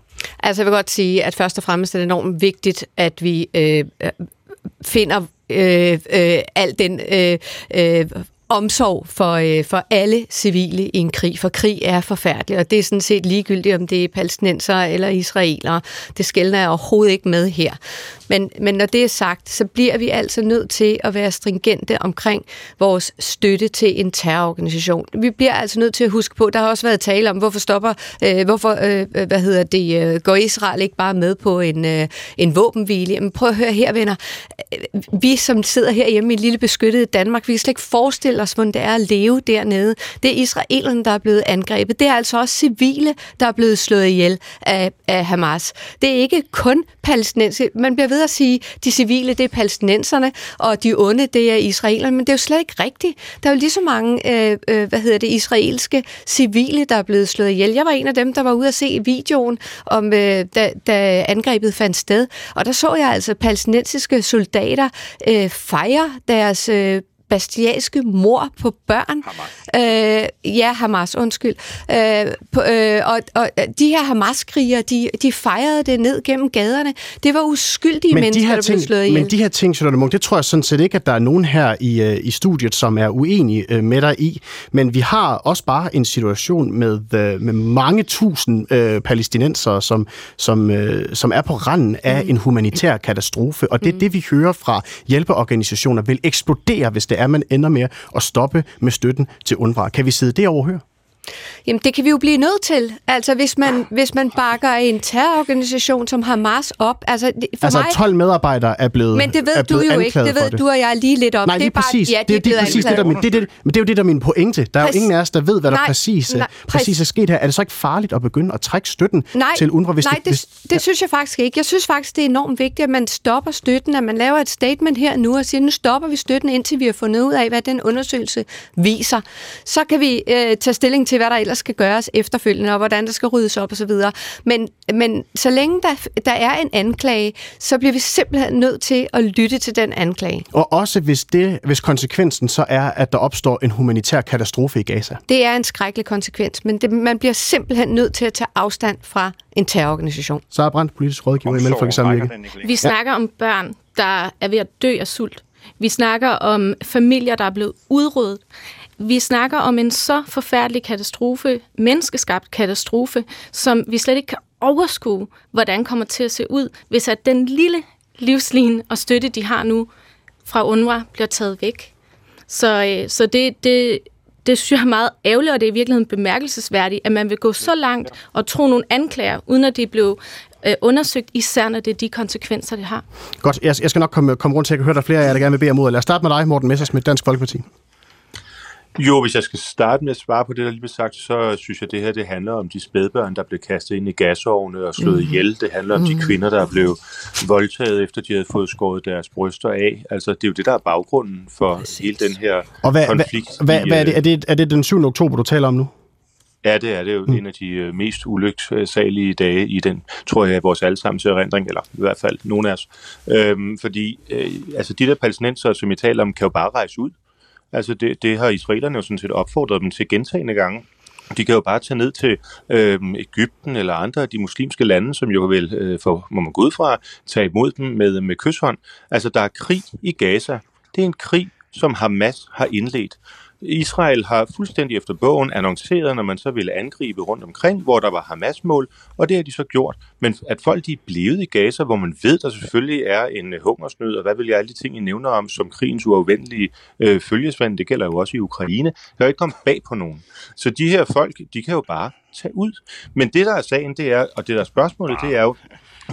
[SPEAKER 7] Altså jeg vil godt sige, at først og fremmest er det enormt vigtigt, at vi øh, finder øh, øh, al den øh, øh, omsorg for, øh, for alle civile i en krig, for krig er forfærdelig, og det er sådan set ligegyldigt, om det er palæstinenser eller israelere. Det skældner jeg overhovedet ikke med her. Men, men når det er sagt, så bliver vi altså nødt til at være stringente omkring vores støtte til en terrororganisation. Vi bliver altså nødt til at huske på, der har også været tale om, hvorfor stopper, øh, hvorfor, øh, hvad hedder det, øh, går Israel ikke bare med på en, øh, en våbenhvile? Men prøv at høre her, venner. Vi, som sidder her hjemme i et lille beskyttet Danmark, vi kan slet ikke forestille os, hvordan det er at leve dernede. Det er israelerne, der er blevet angrebet. Det er altså også civile, der er blevet slået ihjel af, af Hamas. Det er ikke kun palæstinensiske. Man bliver ved at sige, de civile, det er palæstinenserne, og de onde, det er israelerne, men det er jo slet ikke rigtigt. Der er jo lige så mange, øh, øh, hvad hedder det, israelske civile, der er blevet slået ihjel. Jeg var en af dem, der var ude at se videoen, om, øh, da, da angrebet fandt sted, og der så jeg altså palæstinensiske soldater øh, fejre deres øh, bastialske mor på børn. Hamas. Øh, ja, Hamas, undskyld. Øh, på, øh, og, og de her Hamas-krigere, de, de fejrede det ned gennem gaderne. Det var uskyldige men mennesker, de her der ting, blev slået ihjel.
[SPEAKER 3] Men de her ting, Charlotte Munk, det tror jeg sådan set ikke, at der er nogen her i, uh, i studiet, som er uenige uh, med dig i. Men vi har også bare en situation med, med mange tusind uh, palæstinenser, som, som, uh, som er på randen af mm. en humanitær katastrofe. Og det er mm. det, vi hører fra hjælpeorganisationer, vil eksplodere, hvis det er, man ender med at stoppe med støtten til UNRWA. Kan vi sidde det overhøre?
[SPEAKER 7] Jamen, det kan vi jo blive nødt til. Altså, hvis man, hvis man bakker en terrororganisation som Hamas op. Altså,
[SPEAKER 3] for altså mig, 12 medarbejdere er blevet
[SPEAKER 7] Men det ved du jo ikke. Det ved det. du og jeg lige lidt om.
[SPEAKER 3] Nej,
[SPEAKER 7] det er
[SPEAKER 3] bare, præcis.
[SPEAKER 7] Ja,
[SPEAKER 3] det, er, det, er præcis det, der, min, det, det, men det er jo det, der er min pointe. Der er jo ingen af os, der ved, hvad der
[SPEAKER 7] nej,
[SPEAKER 3] præcis, nej, præcis er sket her. Er det så ikke farligt at begynde at trække støtten
[SPEAKER 7] nej,
[SPEAKER 3] til UNRWA? Hvis
[SPEAKER 7] nej,
[SPEAKER 3] det,
[SPEAKER 7] hvis, det, det synes jeg faktisk ikke. Jeg synes faktisk, det er enormt vigtigt, at man stopper støtten, at man laver et statement her nu og siger, nu stopper vi støtten, indtil vi har fundet ud af, hvad den undersøgelse viser. Så kan vi øh, tage stilling til, hvad der ellers skal gøres efterfølgende, og hvordan der skal ryddes op osv. Men, men så længe der, der er en anklage, så bliver vi simpelthen nødt til at lytte til den anklage.
[SPEAKER 3] Og også hvis, det, hvis konsekvensen så er, at der opstår en humanitær katastrofe i Gaza.
[SPEAKER 7] Det er en skrækkelig konsekvens, men det, man bliver simpelthen nødt til at tage afstand fra en terrororganisation.
[SPEAKER 3] Så er Brandt politisk rådgiver i Mellemfolkesamvirke.
[SPEAKER 6] Vi snakker ja. om børn, der er ved at dø af sult. Vi snakker om familier, der er blevet udryddet. Vi snakker om en så forfærdelig katastrofe, menneskeskabt katastrofe, som vi slet ikke kan overskue, hvordan kommer til at se ud, hvis at den lille livslin og støtte, de har nu fra UNRWA, bliver taget væk. Så, øh, så det, det, det synes jeg er meget ærgerligt, og det er i virkeligheden bemærkelsesværdigt, at man vil gå så langt og tro nogle anklager, uden at de blev øh, undersøgt, især når det er de konsekvenser, det har.
[SPEAKER 3] Godt, jeg, jeg skal nok komme, komme rundt til, at jeg kan høre, der flere af jer, der gerne vil bede om ordet. Lad os starte med dig, Morten Messersmith, Dansk Folkeparti.
[SPEAKER 4] Jo, hvis jeg skal starte med at svare på det, der lige blev sagt, så synes jeg, at det her det handler om de spædbørn, der blev kastet ind i gasovne og slået mm. ihjel. Det handler om mm. de mhm. kvinder, der blev voldtaget, efter de havde fået skåret deres bryster af. Altså, det er jo det, der er baggrunden for Præcis. hele den her
[SPEAKER 3] og hvad,
[SPEAKER 4] konflikt.
[SPEAKER 3] Hvad, hvad, er, det, er, det, er det den 7. oktober, du taler om nu?
[SPEAKER 4] Ja, det er det jo mm. en af de øh, mest ulyksalige dage i den, tror jeg, vores allesammens erindring, eller i hvert fald nogen af os. Øhm, fordi øh, altså de der palæstinenser, som I taler om, kan jo bare rejse ud. Altså det, det har israelerne jo sådan set opfordret dem til gentagende gange. De kan jo bare tage ned til øh, Ægypten eller andre af de muslimske lande, som jo vil, øh, for, må man gå ud fra, tage imod dem med, med kysshånd. Altså der er krig i Gaza. Det er en krig, som Hamas har indledt. Israel har fuldstændig efter bogen annonceret, når man så ville angribe rundt omkring, hvor der var Hamas-mål, og det har de så gjort. Men at folk de er blevet i Gaza, hvor man ved, der selvfølgelig er en øh, hungersnød, og hvad vil jeg alle de ting, I nævner om, som krigens uafvendelige øh, følgesvand, det gælder jo også i Ukraine, der har ikke kommet bag på nogen. Så de her folk, de kan jo bare tage ud. Men det, der er sagen, det er, og det der er spørgsmålet, det er jo,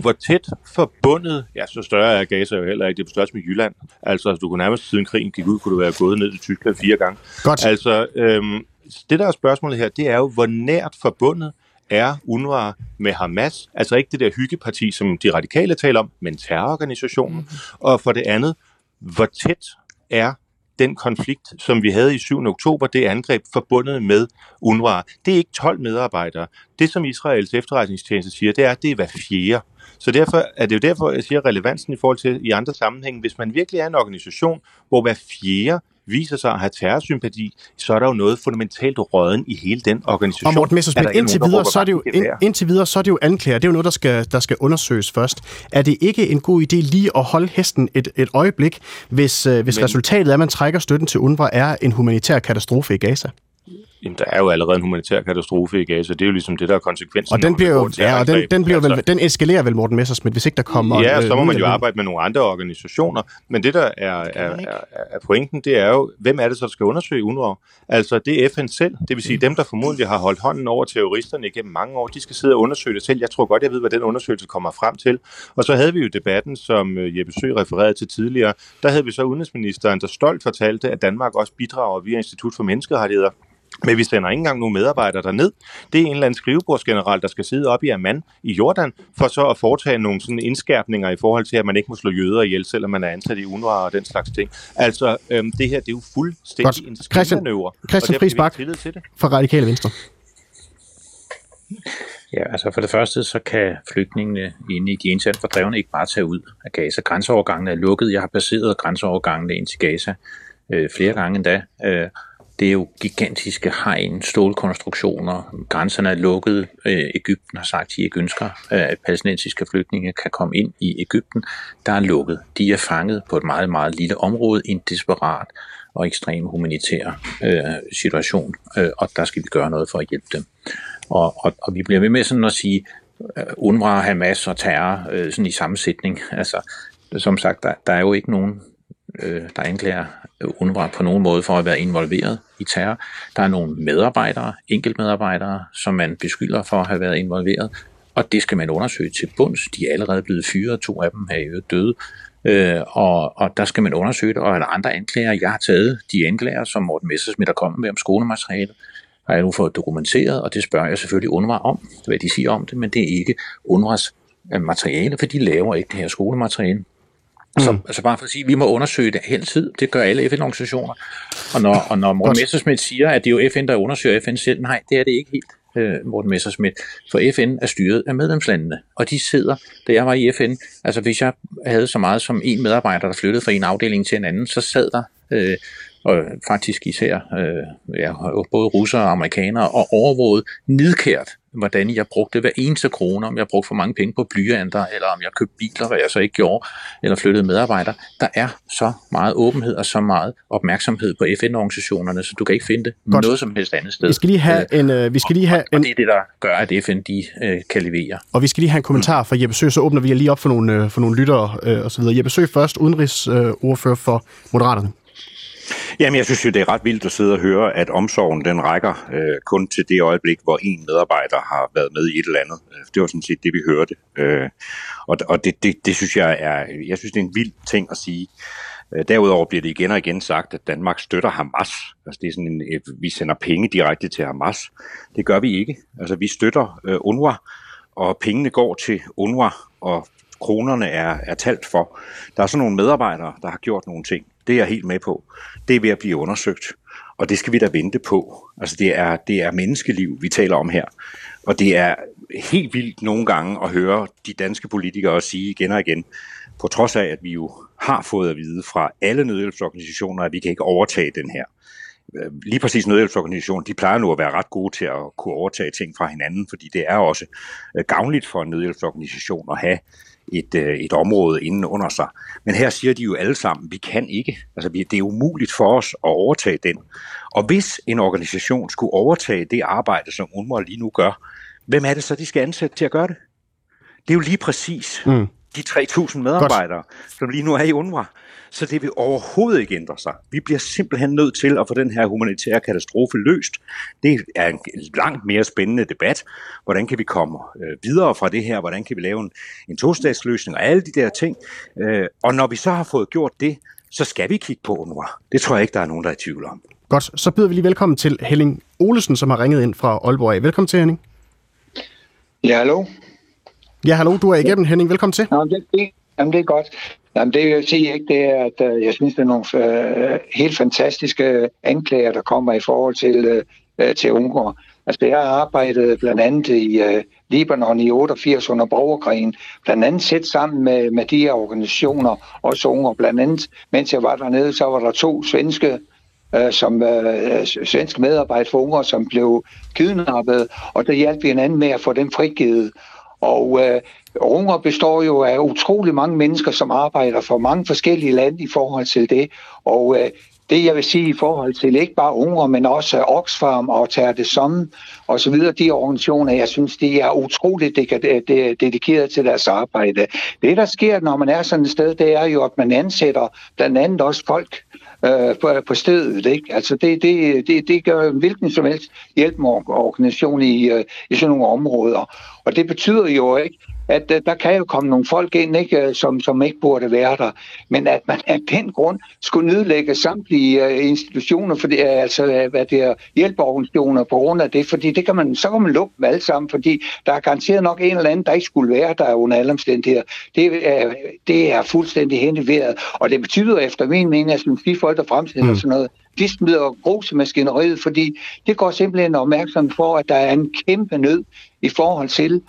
[SPEAKER 4] hvor tæt forbundet, ja, så større er Gaza jo heller ikke, det er på størrelse med Jylland. Altså, du kunne nærmest siden krigen gik ud, kunne du være gået ned til Tyskland fire gange.
[SPEAKER 3] Godt.
[SPEAKER 4] Altså, øhm, det der er spørgsmålet her, det er jo, hvor nært forbundet er UNRWA med Hamas, altså ikke det der hyggeparti, som de radikale taler om, men terrororganisationen. Mm. Og for det andet, hvor tæt er den konflikt, som vi havde i 7. oktober, det angreb forbundet med UNRWA. Det er ikke 12 medarbejdere. Det, som Israels efterretningstjeneste siger, det er, at det er hver fjerde. Så derfor er det jo derfor, jeg siger relevansen i forhold til i andre sammenhænge. Hvis man virkelig er en organisation, hvor hver fjerde viser sig at have terrorsympati, så er der jo noget fundamentalt råden i hele den organisation.
[SPEAKER 3] Og Morten Messersmith, indtil, videre, så er det jo, ind, indtil videre, så er det jo anklager. Det er jo noget, der skal, der skal undersøges først. Er det ikke en god idé lige at holde hesten et, et øjeblik, hvis, øh, hvis Men, resultatet er, at man trækker støtten til UNRWA, er en humanitær katastrofe i Gaza?
[SPEAKER 4] Jamen, der er jo allerede en humanitær katastrofe i Gaza. Det er jo ligesom det, der er konsekvensen.
[SPEAKER 3] Og den, bliver jo, ja, og den, den, bliver altså, vel, den eskalerer vel, Morten Messersmith, hvis ikke der kommer...
[SPEAKER 4] Ja, så må man jo arbejde med nogle andre organisationer. Men det, der er, er, er, er pointen, det er jo, hvem er det så, der skal undersøge UNRWA? Altså, det er FN selv. Det vil sige, dem, der formodentlig har holdt hånden over terroristerne igennem mange år, de skal sidde og undersøge det selv. Jeg tror godt, jeg ved, hvad den undersøgelse kommer frem til. Og så havde vi jo debatten, som øh, Jeppe Sø refererede til tidligere. Der havde vi så udenrigsministeren, der stolt fortalte, at Danmark også bidrager via Institut for Menneskerettigheder men vi sender ikke engang nogen medarbejdere derned. Det er en eller anden skrivebordsgeneral, der skal sidde op i Amman i Jordan, for så at foretage nogle sådan indskærpninger i forhold til, at man ikke må slå jøder ihjel, selvom man er ansat i UNRWA og den slags ting. Altså, øhm, det her, det er jo fuldstændig Godt. en
[SPEAKER 3] skrivemanøvre. Christian Friis fra Radikale Venstre.
[SPEAKER 1] Ja, altså for det første, så kan flygtningene inde i de internt fordrevne ikke bare tage ud af Gaza. Grænseovergangene er lukket. Jeg har passeret grænseovergangene ind til Gaza øh, flere gange endda. Øh, det er jo gigantiske hegn, stålkonstruktioner, grænserne er lukket. Øh, Ægypten har sagt, at de ikke ønsker, øh, at palæstinensiske flygtninge kan komme ind i Ægypten. Der er lukket. De er fanget på et meget, meget lille område i en desperat og ekstrem humanitær øh, situation, øh, og der skal vi gøre noget for at hjælpe dem. Og, og, og vi bliver ved med sådan at sige, uh, UNRWA, Hamas og terror øh, sådan i sammensætning. Altså, som sagt, der, der er jo ikke nogen øh, der anklager øh, UNRWA på nogen måde for at være involveret i terror. Der er nogle medarbejdere, enkeltmedarbejdere, som man beskylder for at have været involveret, og det skal man undersøge til bunds. De er allerede blevet fyret, to af dem er jo døde, øh, og, og der skal man undersøge det, og er der andre anklager, jeg har taget de anklager, som Morten Messersmith er kommet med om skolematerialet, har jeg nu fået dokumenteret, og det spørger jeg selvfølgelig UNRWA om, hvad de siger om det, men det er ikke UNRWAs øh, materiale, for de laver ikke det her skolemateriale. Mm. Så altså bare for at sige, at vi må undersøge det hele tid. Det gør alle FN-organisationer. Og når, og når Morten Messersmith siger, at det er jo FN, der undersøger FN selv, nej, det er det ikke helt, øh, Morten Messersmith. For FN er styret af medlemslandene, og de sidder, da jeg var i FN, altså hvis jeg havde så meget som en medarbejder, der flyttede fra en afdeling til en anden, så sad der øh, og faktisk især øh, ja, både russere og amerikanere, og overvåget nidkært, hvordan jeg brugte hver eneste krone, om jeg brugte for mange penge på blyanter, eller om jeg købte biler, hvad jeg så ikke gjorde, eller flyttede medarbejdere. Der er så meget åbenhed og så meget opmærksomhed på FN-organisationerne, så du kan ikke finde det Godt. noget som helst andet sted.
[SPEAKER 3] Vi skal lige have en... Øh, vi skal lige have
[SPEAKER 1] og, en... og det er det, der gør, at FN de, øh, kan levere.
[SPEAKER 3] Og vi skal lige have en kommentar fra Jeppe Sø, så åbner vi lige op for nogle, øh, for nogle lyttere øh, osv. Jeppe Sø først, udenrigsordfører øh, for Moderaterne.
[SPEAKER 5] Jamen, jeg synes jo, det er ret vildt at sidde og høre, at omsorgen den rækker øh, kun til det øjeblik, hvor en medarbejder har været med i et eller andet. Øh, det var sådan set det, vi hørte. Øh, og og det, det, det synes jeg er, jeg synes, det er en vild ting at sige. Øh, derudover bliver det igen og igen sagt, at Danmark støtter Hamas. Altså det er sådan en, øh, vi sender penge direkte til Hamas. Det gør vi ikke. Altså vi støtter øh, UNRWA, og pengene går til UNRWA, og kronerne er, er talt for. Der er sådan nogle medarbejdere, der har gjort nogle ting. Det er jeg helt med på. Det er ved at blive undersøgt. Og det skal vi da vente på. Altså det er, det er menneskeliv, vi taler om her. Og det er helt vildt nogle gange at høre de danske politikere sige igen og igen, på trods af, at vi jo har fået at vide fra alle nødhjælpsorganisationer, at vi kan ikke overtage den her. Lige præcis nødhjælpsorganisationer, de plejer nu at være ret gode til at kunne overtage ting fra hinanden, fordi det er også gavnligt for en nødhjælpsorganisation at have et, øh, et område inden under sig. Men her siger de jo alle sammen, vi kan ikke. Altså, det er umuligt for os at overtage den. Og hvis en organisation skulle overtage det arbejde, som UNRWA lige nu gør, hvem er det så, de skal ansætte til at gøre det? Det er jo lige præcis mm. de 3.000 medarbejdere, Godt. som lige nu er i UNRWA så det vil overhovedet ikke ændre sig. Vi bliver simpelthen nødt til at få den her humanitære katastrofe løst. Det er en langt mere spændende debat. Hvordan kan vi komme øh, videre fra det her? Hvordan kan vi lave en, en tostatsløsning og alle de der ting? Øh, og når vi så har fået gjort det, så skal vi kigge på UNRWA. Det tror jeg ikke, der er nogen, der er i tvivl om.
[SPEAKER 3] Godt, så byder vi lige velkommen til Helling Olesen, som har ringet ind fra Aalborg. Velkommen til, Henning.
[SPEAKER 8] Ja, hallo.
[SPEAKER 3] Ja, hallo, du er igennem, Henning. Velkommen til.
[SPEAKER 8] Det, det, jamen, det er godt. Jamen, det jeg sige ikke, det er, at øh, jeg synes, det er nogle øh, helt fantastiske øh, anklager, der kommer i forhold til, uh, til Ungarn. Altså, jeg har arbejdet blandt andet i uh, Libanon i 88 under borgerkrigen, blandt andet set sammen med, med de her organisationer, også unger. Blandt andet, mens jeg var dernede, så var der to svenske som øh, svenske medarbejdere for unger, som blev kidnappet, og der hjalp vi hinanden med at få dem frigivet. Og øh, Runger består jo af utrolig mange mennesker, som arbejder for mange forskellige lande i forhold til det. Og øh, det jeg vil sige i forhold til ikke bare Unger, men også øh, Oxfam og Terre de Somme og så videre, de organisationer, jeg synes, de er utroligt øh, dedikeret til deres arbejde. Det, der sker, når man er sådan et sted, det er jo, at man ansætter blandt andet også folk, øh, på, på stedet. Ikke? Altså det, det, det, det gør hvilken som helst hjælpeorganisation i, øh, i sådan nogle områder. Og det betyder jo ikke, at uh, der kan jo komme nogle folk ind, ikke, øh, som, som ikke burde være der. Men at man af den grund skulle nedlægge samtlige uh, institutioner, for det er altså hvad det er, hjælpeorganisationer på grund af det, fordi det kan man, så kan man lukke dem alle sammen, fordi der er garanteret nok en eller anden, der ikke skulle være der under alle omstændigheder. Det er, det er fuldstændig henvejret, og det betyder efter min mening, at de folk, der fremstiller mm. sådan noget, de smider grus i maskineriet, fordi det går simpelthen opmærksom for, at der er en kæmpe nød i forhold til,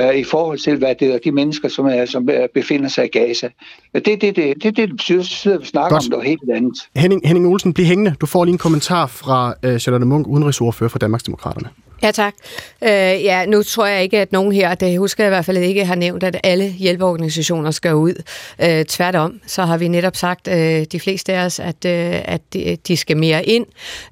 [SPEAKER 8] øh, i forhold til, hvad det er, de mennesker, som, er, som befinder sig i Gaza. Det er det, det, det, det, betyder, at vi snakker Godt. om noget helt andet.
[SPEAKER 3] Henning, Henning Olsen, bliv hængende. Du får lige en kommentar fra uh, Charlotte Munk, udenrigsordfører for Danmarksdemokraterne.
[SPEAKER 7] Ja, tak. Øh, ja, nu tror jeg ikke, at nogen her, det husker jeg i hvert fald ikke, har nævnt, at alle hjælpeorganisationer skal ud. Øh, tværtom, så har vi netop sagt, øh, de fleste af os, at, øh, at de, de skal mere ind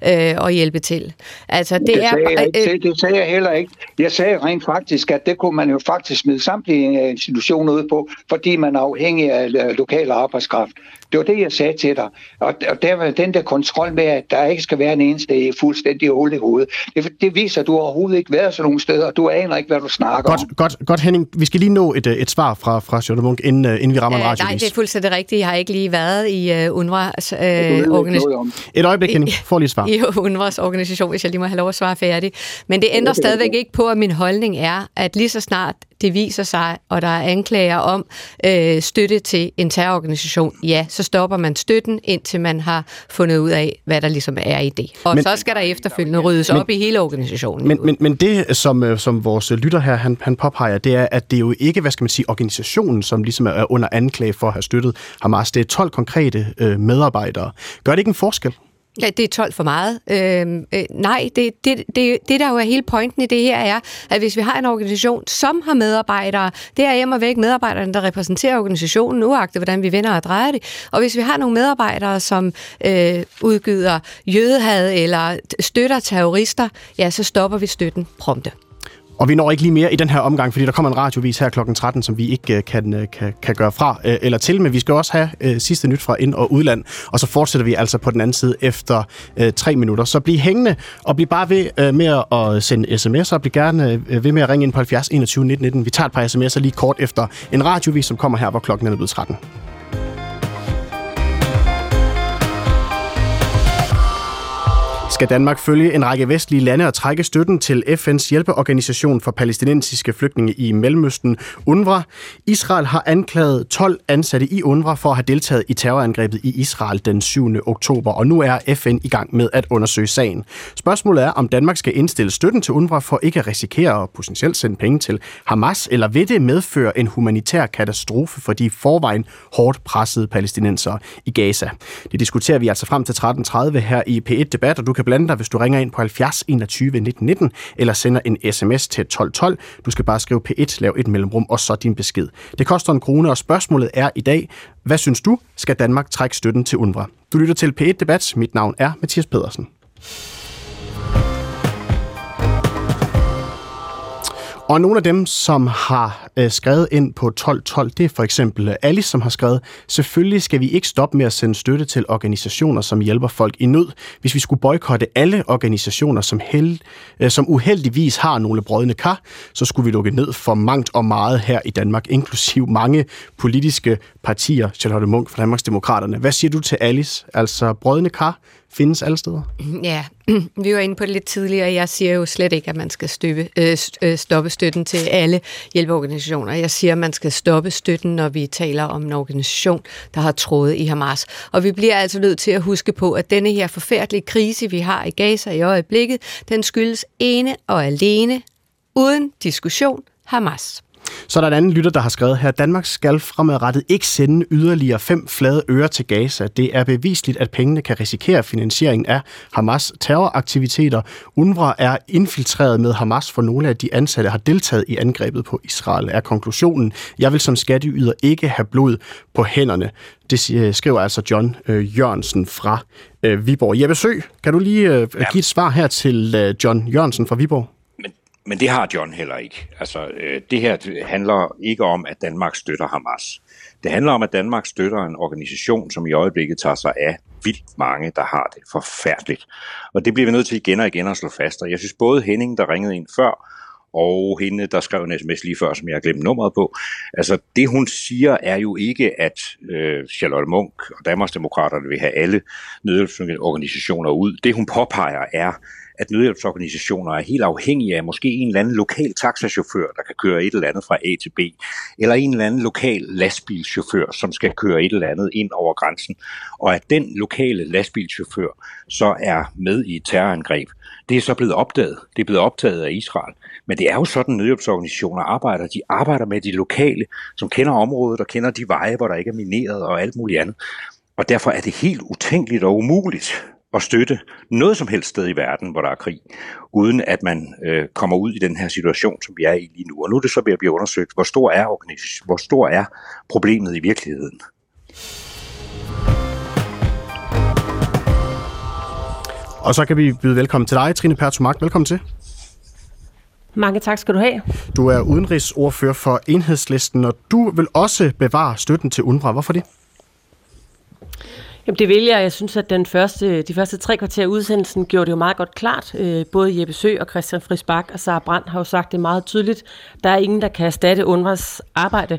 [SPEAKER 7] øh, og hjælpe til.
[SPEAKER 8] Altså, det, det, er, sagde jeg ikke, øh, det sagde jeg heller ikke. Jeg sagde rent faktisk, at det kunne man jo faktisk smide samtlige institutioner ud på, fordi man er afhængig af lokal arbejdskraft. Det var det, jeg sagde til dig. Og, og der var den der kontrol med, at der ikke skal være en eneste fuldstændig hul i hovedet. Det, det viser, at du overhovedet ikke været så nogle steder, og du aner ikke, hvad du snakker
[SPEAKER 3] godt,
[SPEAKER 8] om.
[SPEAKER 3] Godt, godt, Henning. Vi skal lige nå et, et svar fra, fra Charlotte Munk, inden, inden vi rammer en radiovis.
[SPEAKER 7] Nej, det er fuldstændig rigtigt. Jeg har ikke lige været i uh, UNRWA's uh, organisation.
[SPEAKER 3] Et øjeblik, Henning. Får lige et svar.
[SPEAKER 7] I UNRWA's organisation, hvis jeg lige må have lov at svare færdig. Men det ændrer stadigvæk ikke på, at min holdning er, at lige så snart det viser sig, og der er anklager om øh, støtte til en terrororganisation, ja, så stopper man støtten, indtil man har fundet ud af, hvad der ligesom er i det. Og men, så skal der efterfølgende ryddes men, op i hele organisationen.
[SPEAKER 3] Men, men, men det, som, øh, som vores lytter her, han, han påpeger, det er, at det er jo ikke, hvad skal man sige, organisationen, som ligesom er under anklage for at have støttet Hamas. Det er 12 konkrete øh, medarbejdere. Gør det ikke en forskel?
[SPEAKER 7] Ja, det er 12 for meget. Øhm, øh, nej, det, det, det, det der jo er hele pointen i det her er, at hvis vi har en organisation, som har medarbejdere, det er hjemme og væk medarbejderne, der repræsenterer organisationen, uagtet hvordan vi vender og drejer det. Og hvis vi har nogle medarbejdere, som øh, udgyder jødehad eller støtter terrorister, ja, så stopper vi støtten prompte.
[SPEAKER 3] Og vi når ikke lige mere i den her omgang, fordi der kommer en radiovis her kl. 13, som vi ikke øh, kan, øh, kan, kan gøre fra øh, eller til, men vi skal også have øh, sidste nyt fra ind- og udland, og så fortsætter vi altså på den anden side efter øh, tre minutter. Så bliv hængende, og bliv bare ved øh, med at sende sms'er, og bliv gerne øh, ved med at ringe ind på 70 21 19 19. Vi tager et par sms'er lige kort efter en radiovis, som kommer her, hvor klokken er blevet 13. skal Danmark følge en række vestlige lande og trække støtten til FN's hjælpeorganisation for palæstinensiske flygtninge i Mellemøsten, UNRWA. Israel har anklaget 12 ansatte i UNRWA for at have deltaget i terrorangrebet i Israel den 7. oktober, og nu er FN i gang med at undersøge sagen. Spørgsmålet er, om Danmark skal indstille støtten til UNRWA for ikke at risikere at potentielt sende penge til Hamas, eller vil det medføre en humanitær katastrofe for de forvejen hårdt pressede palæstinenser i Gaza? Det diskuterer vi altså frem til 13.30 her i P1-debat, og du kan blande dig, hvis du ringer ind på 70 21 19 19, eller sender en sms til 1212. Du skal bare skrive P1, lav et mellemrum, og så din besked. Det koster en krone, og spørgsmålet er i dag, hvad synes du, skal Danmark trække støtten til UNRWA? Du lytter til P1 Debat. Mit navn er Mathias Pedersen. Og nogle af dem, som har øh, skrevet ind på 1212, det er for eksempel øh, Alice, som har skrevet, selvfølgelig skal vi ikke stoppe med at sende støtte til organisationer, som hjælper folk i nød. Hvis vi skulle boykotte alle organisationer, som, held, øh, som uheldigvis har nogle brødne kar, så skulle vi lukke ned for mangt og meget her i Danmark, inklusiv mange politiske partier. Charlotte Munk fra Danmarks Demokraterne. Hvad siger du til Alice? Altså brødne kar, findes alle steder?
[SPEAKER 7] Ja, vi var inde på det lidt tidligere. Jeg siger jo slet ikke, at man skal støbe, øh, øh, stoppe støtten til alle hjælpeorganisationer. Jeg siger, at man skal stoppe støtten, når vi taler om en organisation, der har trådet i Hamas. Og vi bliver altså nødt til at huske på, at denne her forfærdelige krise, vi har i Gaza i øjeblikket, den skyldes ene og alene, uden diskussion, Hamas.
[SPEAKER 3] Så er der en anden lytter, der har skrevet her, Danmark skal fremadrettet ikke sende yderligere fem flade øre til Gaza. Det er bevisligt, at pengene kan risikere finansieringen af Hamas terroraktiviteter. UNRWA er infiltreret med Hamas, for nogle af de ansatte har deltaget i angrebet på Israel, er konklusionen. Jeg vil som skatteyder ikke have blod på hænderne. Det skriver altså John øh, Jørgensen fra øh, Viborg. Jeppe Sø, kan du lige øh, give et svar her til John Jørgensen fra Viborg?
[SPEAKER 5] Men det har John heller ikke. Altså, øh, det her handler ikke om, at Danmark støtter Hamas. Det handler om, at Danmark støtter en organisation, som i øjeblikket tager sig af vildt mange, der har det forfærdeligt. Og det bliver vi nødt til igen og igen at slå fast. Og jeg synes både Henning, der ringede ind før, og hende, der skrev en sms lige før, som jeg har glemt nummeret på. Altså, det hun siger er jo ikke, at øh, Charlotte Munk og Danmarksdemokraterne vil have alle nødhjælpsorganisationer ud. Det hun påpeger er, at nødhjælpsorganisationer er helt afhængige af måske en eller anden lokal taxachauffør, der kan køre et eller andet fra A til B, eller en eller anden lokal lastbilchauffør, som skal køre et eller andet ind over grænsen, og at den lokale lastbilchauffør så er med i et terrorangreb. Det er så blevet opdaget. Det er blevet optaget af Israel. Men det er jo sådan, nødhjælpsorganisationer arbejder. De arbejder med de lokale, som kender området og kender de veje, hvor der ikke er mineret og alt muligt andet. Og derfor er det helt utænkeligt og umuligt at støtte noget som helst sted i verden, hvor der er krig, uden at man øh, kommer ud i den her situation, som vi er i lige nu. Og nu er det så ved at blive undersøgt, hvor stor er, hvor stor er problemet i virkeligheden.
[SPEAKER 3] Og så kan vi byde velkommen til dig, Trine Pertumak. Velkommen til.
[SPEAKER 9] Mange tak skal du have.
[SPEAKER 3] Du er udenrigsordfører for Enhedslisten, og du vil også bevare støtten til UNRWA. Hvorfor det?
[SPEAKER 10] Jamen, det vil jeg. Jeg synes, at den første, de første tre kvarter af udsendelsen gjorde det jo meget godt klart. Øh, både Jeppe Sø og Christian Frisbak og Sara Brandt har jo sagt det meget tydeligt. Der er ingen, der kan erstatte UNRWA's arbejde,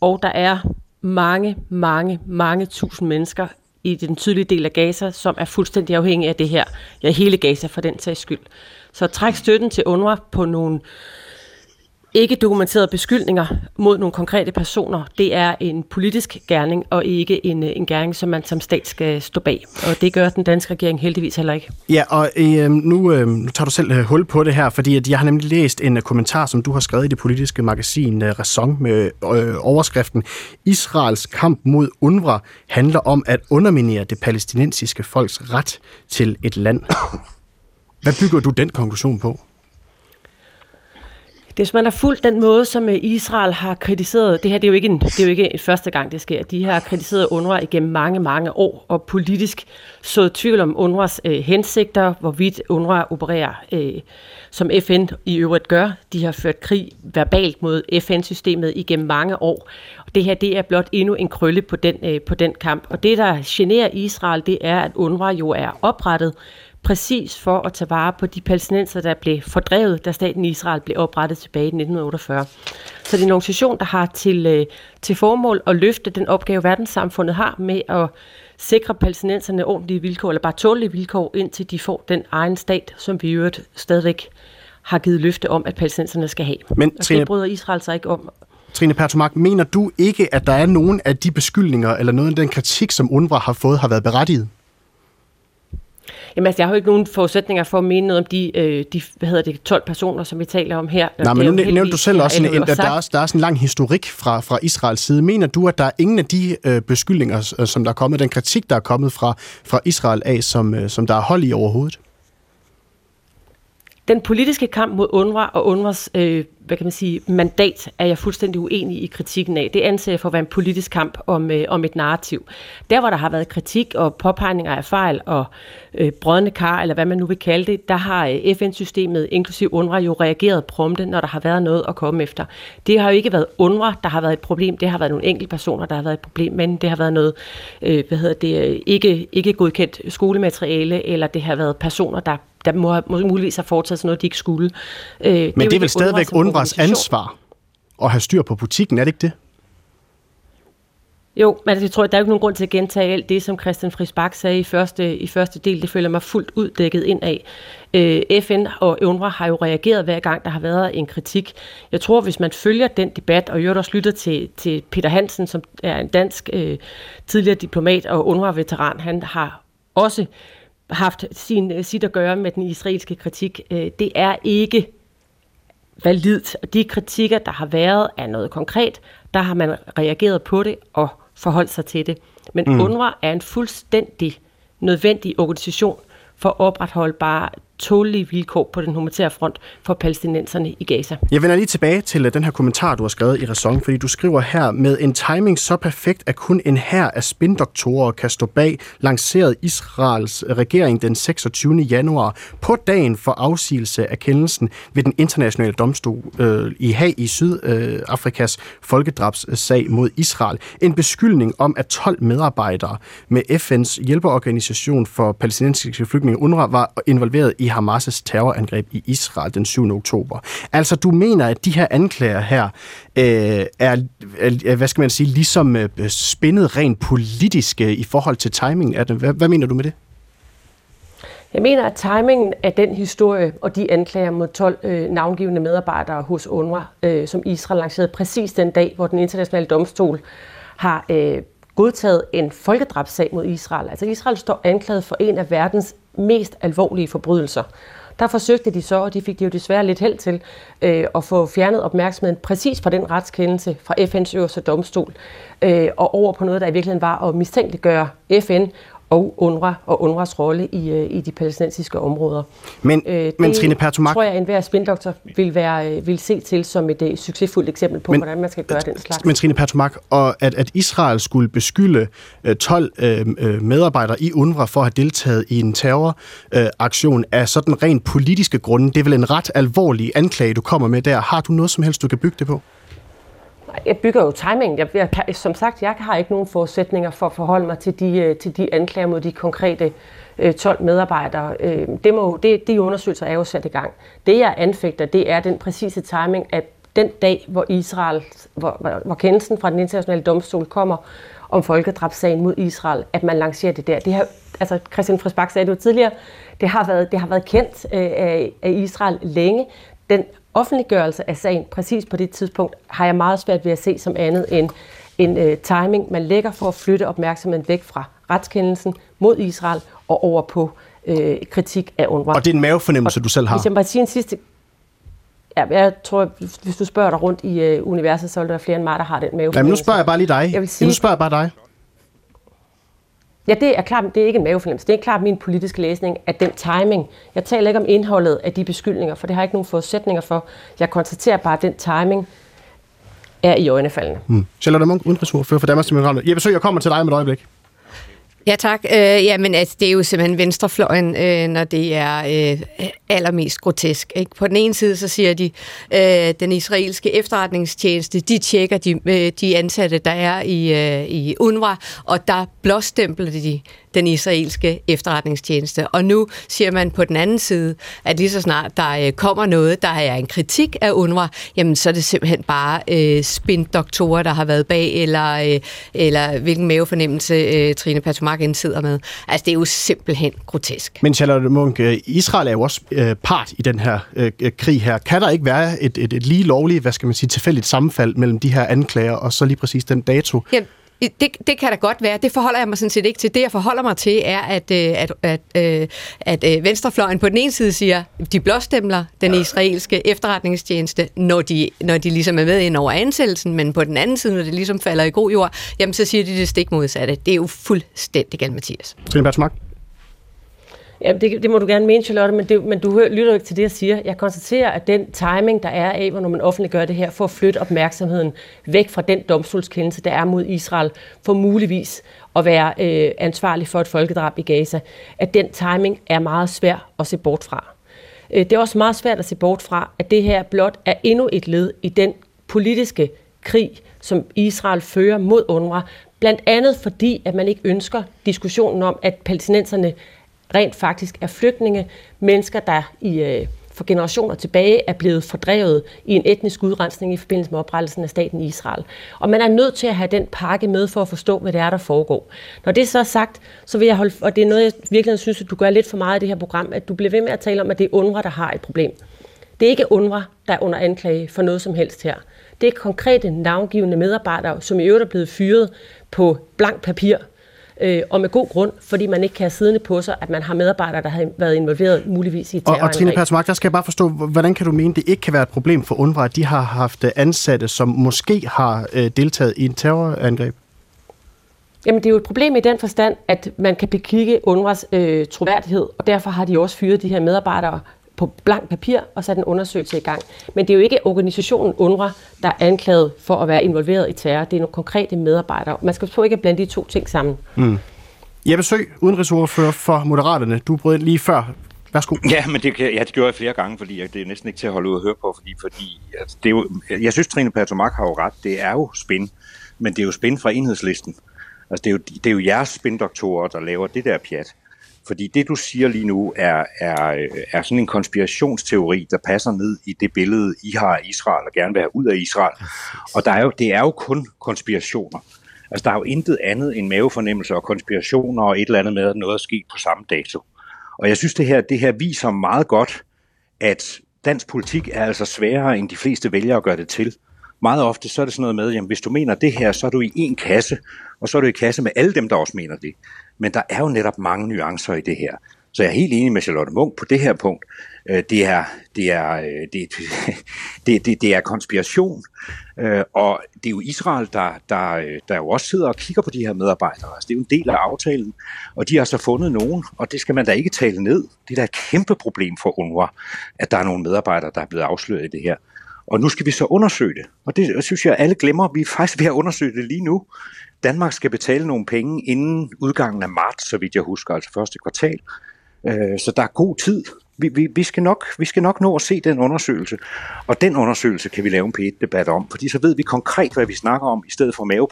[SPEAKER 10] og der er mange, mange, mange tusind mennesker i den tydelige del af Gaza, som er fuldstændig afhængige af det her. Ja, hele Gaza for den sags skyld. Så træk støtten til UNRWA på nogle ikke dokumenterede beskyldninger mod nogle konkrete personer, det er en politisk gerning, og ikke en, en gerning, som man som stat skal stå bag. Og det gør den danske regering heldigvis heller ikke.
[SPEAKER 3] Ja, og øh, nu, øh, nu tager du selv øh, hul på det her, fordi at jeg har nemlig læst en uh, kommentar, som du har skrevet i det politiske magasin uh, Ræson med øh, overskriften Israels kamp mod UNRWA handler om at underminere det palæstinensiske folks ret til et land. Hvad bygger du den konklusion på?
[SPEAKER 10] Hvis man har fulgt den måde, som øh, Israel har kritiseret, det her det er jo ikke en, det er jo ikke første gang, det sker. De har kritiseret UNRWA igennem mange, mange år, og politisk så tvivl om UNRWAs øh, hensigter, hvorvidt UNRWA opererer, øh, som FN i øvrigt gør. De har ført krig verbalt mod FN-systemet igennem mange år. Og det her det er blot endnu en krølle på den, øh, på den kamp. Og det, der generer Israel, det er, at UNRWA jo er oprettet præcis for at tage vare på de palæstinenser, der blev fordrevet, da staten Israel blev oprettet tilbage i 1948. Så det er en organisation, der har til, øh, til formål at løfte den opgave, verdenssamfundet har med at sikre palæstinenserne ordentlige vilkår, eller bare tålige vilkår, indtil de får den egen stat, som vi i øvrigt stadigvæk har givet løfte om, at palæstinenserne skal have. Men, og Trine, det bryder Israel sig ikke om.
[SPEAKER 3] Trine Pertomark, mener du ikke, at der er nogen af de beskyldninger, eller noget af den kritik, som UNRWA har fået, har været berettiget?
[SPEAKER 10] Jamen altså, jeg har jo ikke nogen forudsætninger for at mene noget om de, øh, de hvad hedder det, 12 personer, som vi taler om her.
[SPEAKER 3] Nej, men nu nævnte du selv også, en, at der, er, der er sådan en lang historik fra, fra Israels side. Mener du, at der er ingen af de øh, beskyldninger, som der er kommet, den kritik, der er kommet fra, fra Israel af, som, øh, som der er hold i overhovedet?
[SPEAKER 10] Den politiske kamp mod UNRWA og UNRWAs øh, hvad kan man sige, mandat er jeg fuldstændig uenig i kritikken af. Det anser jeg for at være en politisk kamp om, øh, om et narrativ. Der, hvor der har været kritik og påpegninger af fejl og øh, brødende kar, eller hvad man nu vil kalde det, der har øh, FN-systemet, inklusiv UNRWA, jo reageret prompte, når der har været noget at komme efter. Det har jo ikke været UNRWA, der har været et problem. Det har været nogle enkelte personer, der har været et problem, men det har været noget, øh, hvad hedder det, øh, ikke, ikke godkendt skolemateriale, eller det har været personer, der der må, må muligvis have foretaget sig noget, de ikke skulle.
[SPEAKER 3] Øh, Men det er, det er vel stadigvæk UNRWAs ansvar at have styr på butikken, er det ikke det?
[SPEAKER 10] Jo, men altså, jeg tror, at der er ikke nogen grund til at gentage alt det, som Christian Friis Bak sagde i første, i første del. Det føler mig fuldt uddækket ind af. Øh, FN og UNRWA har jo reageret hver gang, der har været en kritik. Jeg tror, hvis man følger den debat, og jo også lytter til, til Peter Hansen, som er en dansk øh, tidligere diplomat og UNRWA-veteran, han har også haft sin, øh, sit at gøre med den israelske kritik. Øh, det er ikke validt. Og de kritikker, der har været, er noget konkret. Der har man reageret på det og forholdt sig til det. Men mm. UNRWA er en fuldstændig nødvendig organisation for at opretholde bare tålige vilkår på den humanitære front for palæstinenserne i Gaza.
[SPEAKER 3] Jeg vender lige tilbage til øh, den her kommentar, du har skrevet i Ræson, fordi du skriver her, med en timing så perfekt, at kun en her af spindoktorer kan stå bag, lanceret Israels øh, regering den 26. januar på dagen for afsigelse af kendelsen ved den internationale domstol øh, i Haag i Sydafrikas øh, folkedrabssag mod Israel. En beskyldning om, at 12 medarbejdere med FN's hjælpeorganisation for palæstinensiske flygtninge UNRWA var involveret i Hamas' terrorangreb i Israel den 7. oktober. Altså, du mener, at de her anklager her øh, er, er, hvad skal man sige, ligesom øh, spændet rent politisk øh, i forhold til timingen af det. Hvad, hvad mener du med det?
[SPEAKER 10] Jeg mener, at timingen af den historie og de anklager mod 12 øh, navngivende medarbejdere hos UNRWA, øh, som Israel lancerede præcis den dag, hvor den internationale domstol har øh, godtaget en folkedrabssag mod Israel. Altså Israel står anklaget for en af verdens mest alvorlige forbrydelser. Der forsøgte de så, og de fik de jo desværre lidt held til, øh, at få fjernet opmærksomheden præcis fra den retskendelse fra FN's øverste domstol, øh, og over på noget, der i virkeligheden var at mistænkeliggøre FN og UNRWA og UNRWAs rolle i, øh, i de palæstinensiske områder.
[SPEAKER 3] Men, øh, det men Trine Pertumak...
[SPEAKER 10] tror jeg, at enhver spindoktor vil, være, øh, vil se til som et uh, succesfuldt eksempel på, men, hvordan man skal gøre den slags.
[SPEAKER 3] Men Trine Pertumak, og at, at Israel skulle beskylde uh, 12 uh, medarbejdere i UNRWA for at have deltaget i en terroraktion uh, af sådan rent politiske grunde, det er vel en ret alvorlig anklage, du kommer med der. Har du noget som helst, du kan bygge det på?
[SPEAKER 9] Jeg bygger jo timing. Jeg, jeg, som sagt, jeg har ikke nogen forudsætninger for at forholde mig til de, øh, til de anklager mod de konkrete øh, 12 medarbejdere. Øh, det må, det, de undersøgelser er jo sat i gang. Det jeg anfægter, det er den præcise timing, at den dag, hvor Israel, hvor, hvor, hvor kendelsen fra den internationale domstol kommer om folkedrabssagen mod Israel, at man lancerer det der. Det har, altså Christian Frisbak sagde det jo tidligere, det har været, det har været kendt øh, af, af Israel længe. Den offentliggørelse af sagen præcis på det tidspunkt har jeg meget svært ved at se som andet end en øh, timing, man lægger for at flytte opmærksomheden væk fra retskendelsen mod Israel og over på øh, kritik af UNRWA.
[SPEAKER 3] Og det er en mavefornemmelse,
[SPEAKER 9] og,
[SPEAKER 3] du selv har?
[SPEAKER 9] Hvis jeg bare sige en sidste... Ja, jeg tror, hvis du spørger dig rundt i øh, universet, så er der flere end mig, der har den mavefornemmelse.
[SPEAKER 3] Jamen, nu spørger jeg bare lige dig. Jeg vil sige, nu spørger jeg bare dig.
[SPEAKER 9] Ja, det er klart, det er ikke en mavefornemmelse. Det er klart min politiske læsning af den timing. Jeg taler ikke om indholdet af de beskyldninger, for det har jeg ikke nogen forudsætninger for. Jeg konstaterer bare, at den timing er i øjnefaldene.
[SPEAKER 3] Hmm. Charlotte Munk, udenrigsordfører for Danmarks Demokrater. Jeg besøger, jeg kommer til dig med et øjeblik.
[SPEAKER 7] Ja tak. Øh, ja, men altså, det er jo simpelthen venstrefløjen, øh, når det er øh, allermest grotesk. Ikke? På den ene side, så siger de, øh, den israelske efterretningstjeneste, de tjekker de, øh, de ansatte, der er i, øh, i UNRWA, og der blåstempler de den israelske efterretningstjeneste. Og nu siger man på den anden side, at lige så snart der øh, kommer noget, der er en kritik af UNRWA, jamen så er det simpelthen bare øh, spindoktorer, der har været bag, eller, øh, eller hvilken mavefornemmelse øh, Trine Patomak sidder med. Altså det er jo simpelthen grotesk.
[SPEAKER 3] Men Charlotte Munk, øh, Israel er jo også øh, part i den her øh, krig her. Kan der ikke være et, et, et lige lovligt, hvad skal man sige, tilfældigt sammenfald mellem de her anklager og så lige præcis den dato?
[SPEAKER 7] Jamen, det, det kan da godt være. Det forholder jeg mig sådan set ikke til. Det, jeg forholder mig til, er, at, øh, at, at, at, at øh, venstrefløjen på den ene side siger, de blåstempler den israelske efterretningstjeneste, når de, når de ligesom er med ind over ansættelsen, men på den anden side, når det ligesom falder i god jord, jamen så siger de det stik modsatte. Det er jo fuldstændig galt, Mathias.
[SPEAKER 3] Trine
[SPEAKER 9] Jamen, det, det må du gerne mene, Charlotte, men, det, men du lytter jo ikke til det, jeg siger. Jeg konstaterer, at den timing, der er af, når man offentliggør det her, for at flytte opmærksomheden væk fra den domstolskendelse, der er mod Israel, for muligvis at være øh, ansvarlig for et folkedrab i Gaza, at den timing er meget svær at se bort fra. Øh, det er også meget svært at se bort fra, at det her blot er endnu et led i den politiske krig, som Israel fører mod UNRWA, blandt andet fordi, at man ikke ønsker diskussionen om, at palæstinenserne rent faktisk er flygtninge, mennesker, der i øh, for generationer tilbage er blevet fordrevet i en etnisk udrensning i forbindelse med oprettelsen af staten Israel. Og man er nødt til at have den pakke med for at forstå, hvad det er, der foregår. Når det så er sagt, så vil jeg holde, og det er noget, jeg virkelig synes, at du gør lidt for meget i det her program, at du bliver ved med at tale om, at det er UNRWA, der har et problem. Det er ikke UNRWA, der er under anklage for noget som helst her. Det er konkrete navngivende medarbejdere, som i øvrigt er blevet fyret på blank papir – øh, og med god grund, fordi man ikke kan have siddende på sig, at man har medarbejdere, der har været involveret muligvis i
[SPEAKER 3] og, og Trine Persmark, der skal jeg bare forstå, hvordan kan du mene, det ikke kan være et problem for UNRWA, at de har haft ansatte, som måske har øh, deltaget i en terrorangreb?
[SPEAKER 9] Jamen, det er jo et problem i den forstand, at man kan bekigge UNRWA's øh, troværdighed, og derfor har de også fyret de her medarbejdere på blank papir og sat en undersøgelse i gang. Men det er jo ikke organisationen UNRWA, der er anklaget for at være involveret i terror. Det er nogle konkrete medarbejdere. Man skal prøve ikke at blande de to ting sammen. Mm.
[SPEAKER 3] Jeg besøg udenrigsordfører for Moderaterne. Du brød lige før. Værsgo.
[SPEAKER 5] Ja, men det, ja, det gjorde jeg flere gange, fordi det er næsten ikke til at holde ud og høre på, fordi, fordi altså, det er jo, jeg synes, Trine Patomak har jo ret. Det er jo spin, men det er jo spin fra enhedslisten. Altså, det er jo, det er jo jeres spindoktorer, der laver det der pjat. Fordi det, du siger lige nu, er, er, er sådan en konspirationsteori, der passer ned i det billede, I har af Israel, og gerne vil have ud af Israel. Og der er jo, det er jo kun konspirationer. Altså, der er jo intet andet end mavefornemmelser og konspirationer og et eller andet med, at noget er sket på samme dato. Og jeg synes, det her, det her viser meget godt, at dansk politik er altså sværere, end de fleste vælger at gøre det til. Meget ofte så er det sådan noget med, at hvis du mener det her, så er du i en kasse, og så er du i kasse med alle dem, der også mener det. Men der er jo netop mange nuancer i det her. Så jeg er helt enig med Charlotte Munk på det her punkt. Øh, det er, det er, øh, det, det, det, det er konspiration, øh, og det er jo Israel, der, der, øh, der jo også sidder og kigger på de her medarbejdere. Altså, det er jo en del af aftalen, og de har så fundet nogen, og det skal man da ikke tale ned. Det er da et kæmpe problem for UNRWA, at der er nogle medarbejdere, der er blevet afsløret i det her. Og nu skal vi så undersøge det. Og det synes jeg, alle glemmer. Vi er faktisk ved at undersøge det lige nu. Danmark skal betale nogle penge inden udgangen af marts, så vidt jeg husker, altså første kvartal. Øh, så der er god tid. Vi, vi, vi, skal nok, vi skal nok nå at se den undersøgelse, og den undersøgelse kan vi lave en P1-debat om, fordi så ved vi konkret, hvad vi snakker om, i stedet for mave,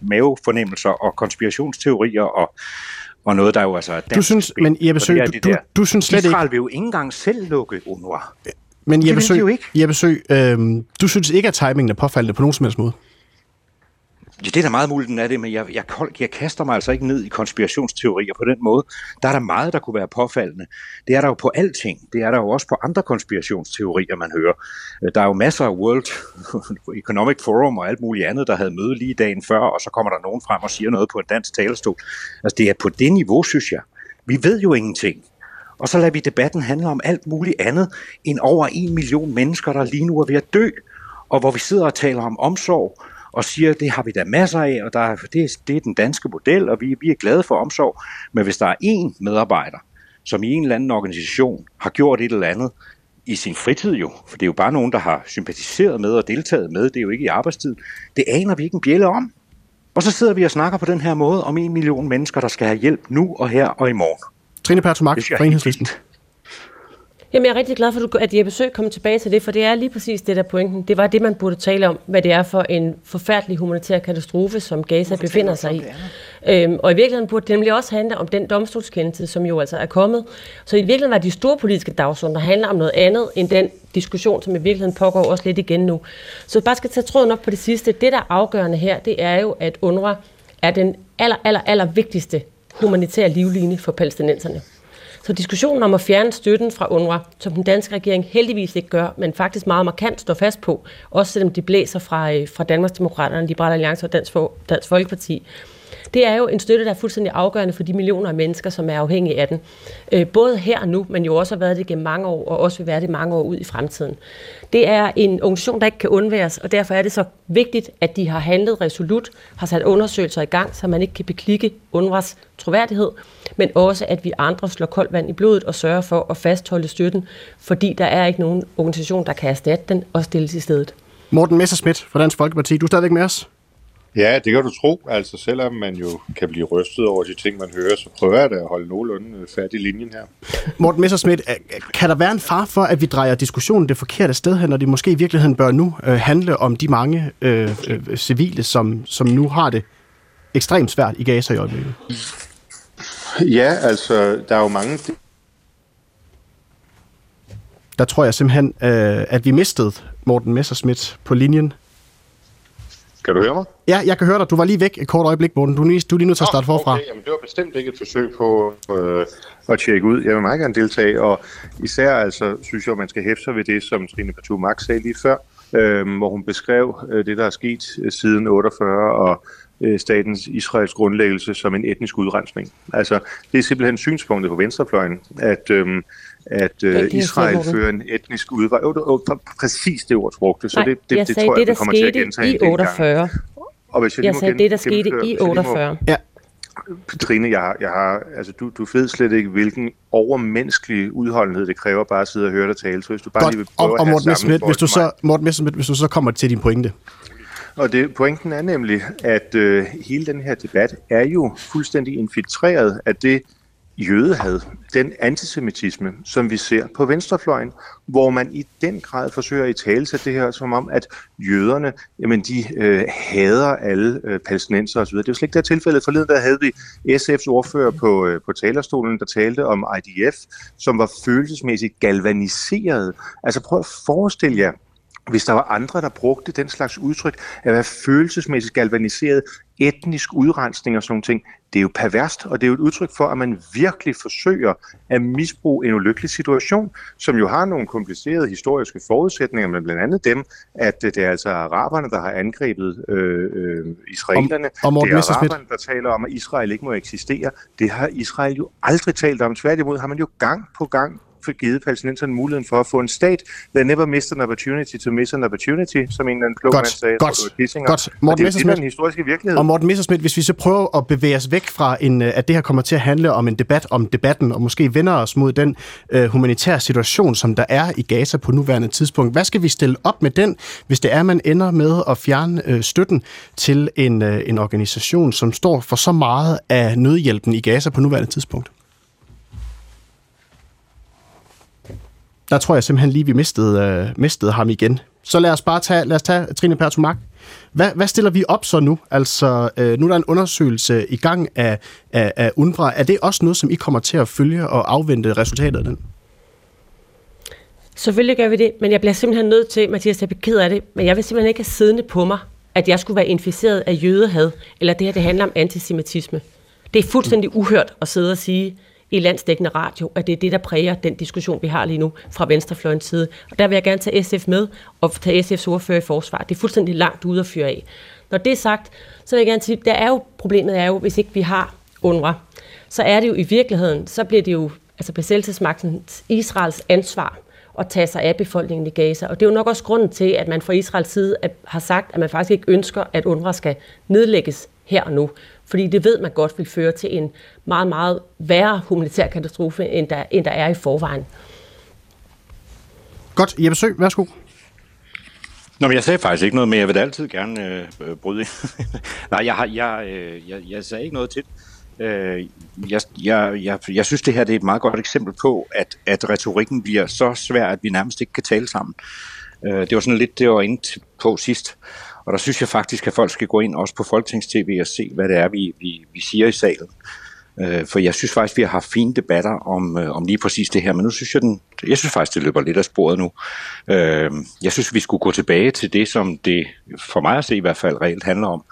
[SPEAKER 5] mavefornemmelser og konspirationsteorier og, og noget, der jo altså er
[SPEAKER 3] Du synes, men Jeppe Sø, du, du, du synes slet
[SPEAKER 5] Israel
[SPEAKER 3] ikke...
[SPEAKER 5] vil jo ikke engang selv lukke UNRWA.
[SPEAKER 3] Men Jeppe
[SPEAKER 5] vil de
[SPEAKER 3] Sø,
[SPEAKER 5] jo ikke.
[SPEAKER 3] Jeppe Sø øh, du synes ikke, at timingen er påfaldende på nogen som helst måde?
[SPEAKER 5] Ja, det er da meget muligt, den er det, men jeg, jeg, jeg kaster mig altså ikke ned i konspirationsteorier på den måde. Der er der meget, der kunne være påfaldende. Det er der jo på alting. Det er der jo også på andre konspirationsteorier, man hører. Øh, der er jo masser af World Economic Forum og alt muligt andet, der havde møde lige dagen før, og så kommer der nogen frem og siger noget på en dansk talerstol. Altså det er på det niveau, synes jeg. Vi ved jo ingenting. Og så lader vi debatten handle om alt muligt andet end over en million mennesker, der lige nu er ved at dø, og hvor vi sidder og taler om omsorg, og siger, det har vi da masser af, og der, er- det, er, det er den danske model, og vi, vi er glade for omsorg. Men hvis der er én medarbejder, som i en eller anden organisation har gjort et eller andet i sin fritid jo, for det er jo bare nogen, der har sympatiseret med og deltaget med, det er jo ikke i arbejdstid, det aner vi ikke en bjælle om. Og så sidder vi og snakker på den her måde om en million mennesker, der skal have hjælp nu og her og i morgen.
[SPEAKER 3] Trine Pertumak fra Enhedslisten.
[SPEAKER 9] Jamen, jeg er rigtig glad for, at Jeppe Sø kom tilbage til det, for det er lige præcis det der pointen. Det var det, man burde tale om, hvad det er for en forfærdelig humanitær katastrofe, som Gaza befinder sig i. Øhm, og i virkeligheden burde det nemlig også handle om den domstolskendelse, som jo altså er kommet. Så i virkeligheden var de store politiske dagsordner handler om noget andet end den diskussion, som i virkeligheden pågår også lidt igen nu. Så jeg bare skal tage tråden op på det sidste. Det, der er afgørende her, det er jo, at UNRWA er den aller, aller, aller vigtigste humanitære livline for palæstinenserne. Så diskussionen om at fjerne støtten fra UNRWA, som den danske regering heldigvis ikke gør, men faktisk meget markant står fast på, også selvom de blæser fra, fra fra Danmarksdemokraterne, Liberale Alliance og Dansk, Dansk Folkeparti, det er jo en støtte, der er fuldstændig afgørende for de millioner af mennesker, som er afhængige af den. Øh, både her og nu, men jo også har været det gennem mange år, og også vil være det mange år ud i fremtiden. Det er en organisation, der ikke kan undværes, og derfor er det så vigtigt, at de har handlet resolut, har sat undersøgelser i gang, så man ikke kan beklikke UNRWA's troværdighed, men også at vi andre slår koldt vand i blodet og sørger for at fastholde støtten, fordi der er ikke nogen organisation, der kan erstatte den og stilles i stedet.
[SPEAKER 3] Morten Messerschmidt fra Dansk Folkeparti, du er stadigvæk med os?
[SPEAKER 4] Ja, det kan du tro. Altså, selvom man jo kan blive rystet over de ting, man hører, så prøver jeg da at holde nogenlunde øh, fat i linjen her.
[SPEAKER 3] Morten Messerschmidt, øh, kan der være en far for, at vi drejer diskussionen det forkerte sted hen, når det måske i virkeligheden bør nu øh, handle om de mange øh, øh, civile, som, som nu har det ekstremt svært i Gaza i øjeblikket?
[SPEAKER 4] Ja, altså, der er jo mange...
[SPEAKER 3] Der tror jeg simpelthen, øh, at vi mistede Morten Messerschmidt på linjen.
[SPEAKER 4] Kan du høre mig?
[SPEAKER 3] Ja, jeg kan høre dig. Du var lige væk et kort øjeblik, Morten. Du er lige, du er lige nødt til at starte forfra.
[SPEAKER 4] Okay, jamen, det var bestemt ikke et forsøg på øh, at tjekke ud. Jeg vil meget gerne deltage, og især altså, synes jeg, at man skal hæfte sig ved det, som Trine Patu Max sagde lige før, øh, hvor hun beskrev øh, det, der er sket øh, siden 48 og øh, statens Israels grundlæggelse som en etnisk udrensning. Altså, det er simpelthen synspunktet på venstrefløjen, at, øh, at øh,
[SPEAKER 9] det,
[SPEAKER 4] Israel fører en etnisk udvej. Jo, det var præcis det ord, brugte, så
[SPEAKER 9] Nej,
[SPEAKER 4] det, det, det
[SPEAKER 9] sagde
[SPEAKER 4] tror jeg,
[SPEAKER 9] det, der
[SPEAKER 4] vi kommer til at gentage
[SPEAKER 9] i
[SPEAKER 4] en del gange.
[SPEAKER 9] 48.
[SPEAKER 4] Og hvis jeg,
[SPEAKER 9] Jeg sagde
[SPEAKER 4] gen-
[SPEAKER 9] det, der skete i
[SPEAKER 4] hvis jeg lige må-
[SPEAKER 9] 48.
[SPEAKER 3] Ja,
[SPEAKER 4] Trine, jeg har, jeg har, altså du, du ved slet ikke, hvilken overmenneskelig udholdenhed det kræver bare at sidde og høre dig tale. Så hvis du bare
[SPEAKER 3] godt.
[SPEAKER 4] lige vil prøve
[SPEAKER 3] Og,
[SPEAKER 4] at
[SPEAKER 3] og
[SPEAKER 4] have
[SPEAKER 3] Morten Messerschmidt, hvis du så, Morten Messerschmidt, hvis du så kommer til din pointe.
[SPEAKER 4] Og det, pointen er nemlig, at øh, hele den her debat er jo fuldstændig infiltreret af det jødehad, den antisemitisme, som vi ser på venstrefløjen, hvor man i den grad forsøger at tale sig det her som om, at jøderne, jamen de øh, hader alle øh, palæstinenser osv. Det er jo slet ikke det her tilfælde. Forleden der havde vi SF's ordfører på, øh, på talerstolen, der talte om IDF, som var følelsesmæssigt galvaniseret. Altså prøv at forestille jer, hvis der var andre, der brugte den slags udtryk, at være følelsesmæssigt galvaniseret, etnisk udrensning og sådan nogle ting, det er jo perverst, og det er jo et udtryk for, at man virkelig forsøger at misbruge en ulykkelig situation, som jo har nogle komplicerede historiske forudsætninger, men blandt andet dem, at det er altså araberne, der har angrebet øh, øh, israelerne.
[SPEAKER 3] Og Morten
[SPEAKER 4] det er araberne, der taler om, at Israel ikke må eksistere. Det har Israel jo aldrig talt om. Tværtimod har man jo gang på gang for givet palæstinenserne muligheden for at få en stat. They never missed an opportunity to miss an opportunity, som en eller anden klog mand sagde.
[SPEAKER 3] Godt,
[SPEAKER 4] tror,
[SPEAKER 3] godt.
[SPEAKER 4] Og
[SPEAKER 3] Morten
[SPEAKER 4] er jo det, er
[SPEAKER 3] Messerschmidt.
[SPEAKER 4] den historiske virkelighed.
[SPEAKER 3] Og Morten Messerschmidt, hvis vi så prøver at bevæge os væk fra, en, øh, at det her kommer til at handle om en debat om debatten, og måske vender os mod den øh, humanitære situation, som der er i Gaza på nuværende tidspunkt. Hvad skal vi stille op med den, hvis det er, man ender med at fjerne øh, støtten til en, øh, en organisation, som står for så meget af nødhjælpen i Gaza på nuværende tidspunkt? Der tror jeg simpelthen lige, vi mistede, øh, mistede ham igen. Så lad os bare tage, lad os tage Trine Pertumak. Hvad, hvad stiller vi op så nu? Altså, øh, nu er der en undersøgelse i gang af, af, af UNRWA. Er det også noget, som I kommer til at følge og afvente resultatet af den?
[SPEAKER 9] Selvfølgelig gør vi det, men jeg bliver simpelthen nødt til, Mathias, jeg er ked af det, men jeg vil simpelthen ikke have siddende på mig, at jeg skulle være inficeret af jødehad, eller det her, det handler om antisemitisme. Det er fuldstændig uhørt at sidde og sige i landsdækkende radio, at det er det, der præger den diskussion, vi har lige nu fra venstrefløjens side. Og der vil jeg gerne tage SF med og tage SF's ordfører i forsvar. Det er fuldstændig langt ude at fyre af. Når det er sagt, så vil jeg gerne sige, der er jo, problemet er jo, hvis ikke vi har UNRWA, så er det jo i virkeligheden, så bliver det jo altså besættelsesmagtens Israels ansvar at tage sig af befolkningen i Gaza. Og det er jo nok også grunden til, at man fra Israels side har sagt, at man faktisk ikke ønsker, at UNRWA skal nedlægges her og nu. Fordi det ved man godt vil føre til en meget, meget værre humanitær katastrofe, end der, end der er i forvejen.
[SPEAKER 3] Godt. Jeppe Sø, værsgo.
[SPEAKER 5] Nå, men jeg sagde faktisk ikke noget, men jeg vil altid gerne øh, bryde Nej, jeg, har, jeg, øh, jeg, jeg sagde ikke noget til Øh, jeg, jeg, jeg, jeg synes, det her det er et meget godt eksempel på, at, at retorikken bliver så svær, at vi nærmest ikke kan tale sammen. Øh, det var sådan lidt, det var inde på sidst. Og der synes jeg faktisk, at folk skal gå ind også på Folketingstv og se, hvad det er, vi, vi, vi siger i salen. Øh, for jeg synes faktisk, vi har haft fine debatter om, øh, om lige præcis det her, men nu synes jeg, den, jeg synes faktisk, det løber lidt af sporet nu. Øh, jeg synes, vi skulle gå tilbage til det, som det for mig at se i hvert fald reelt handler om,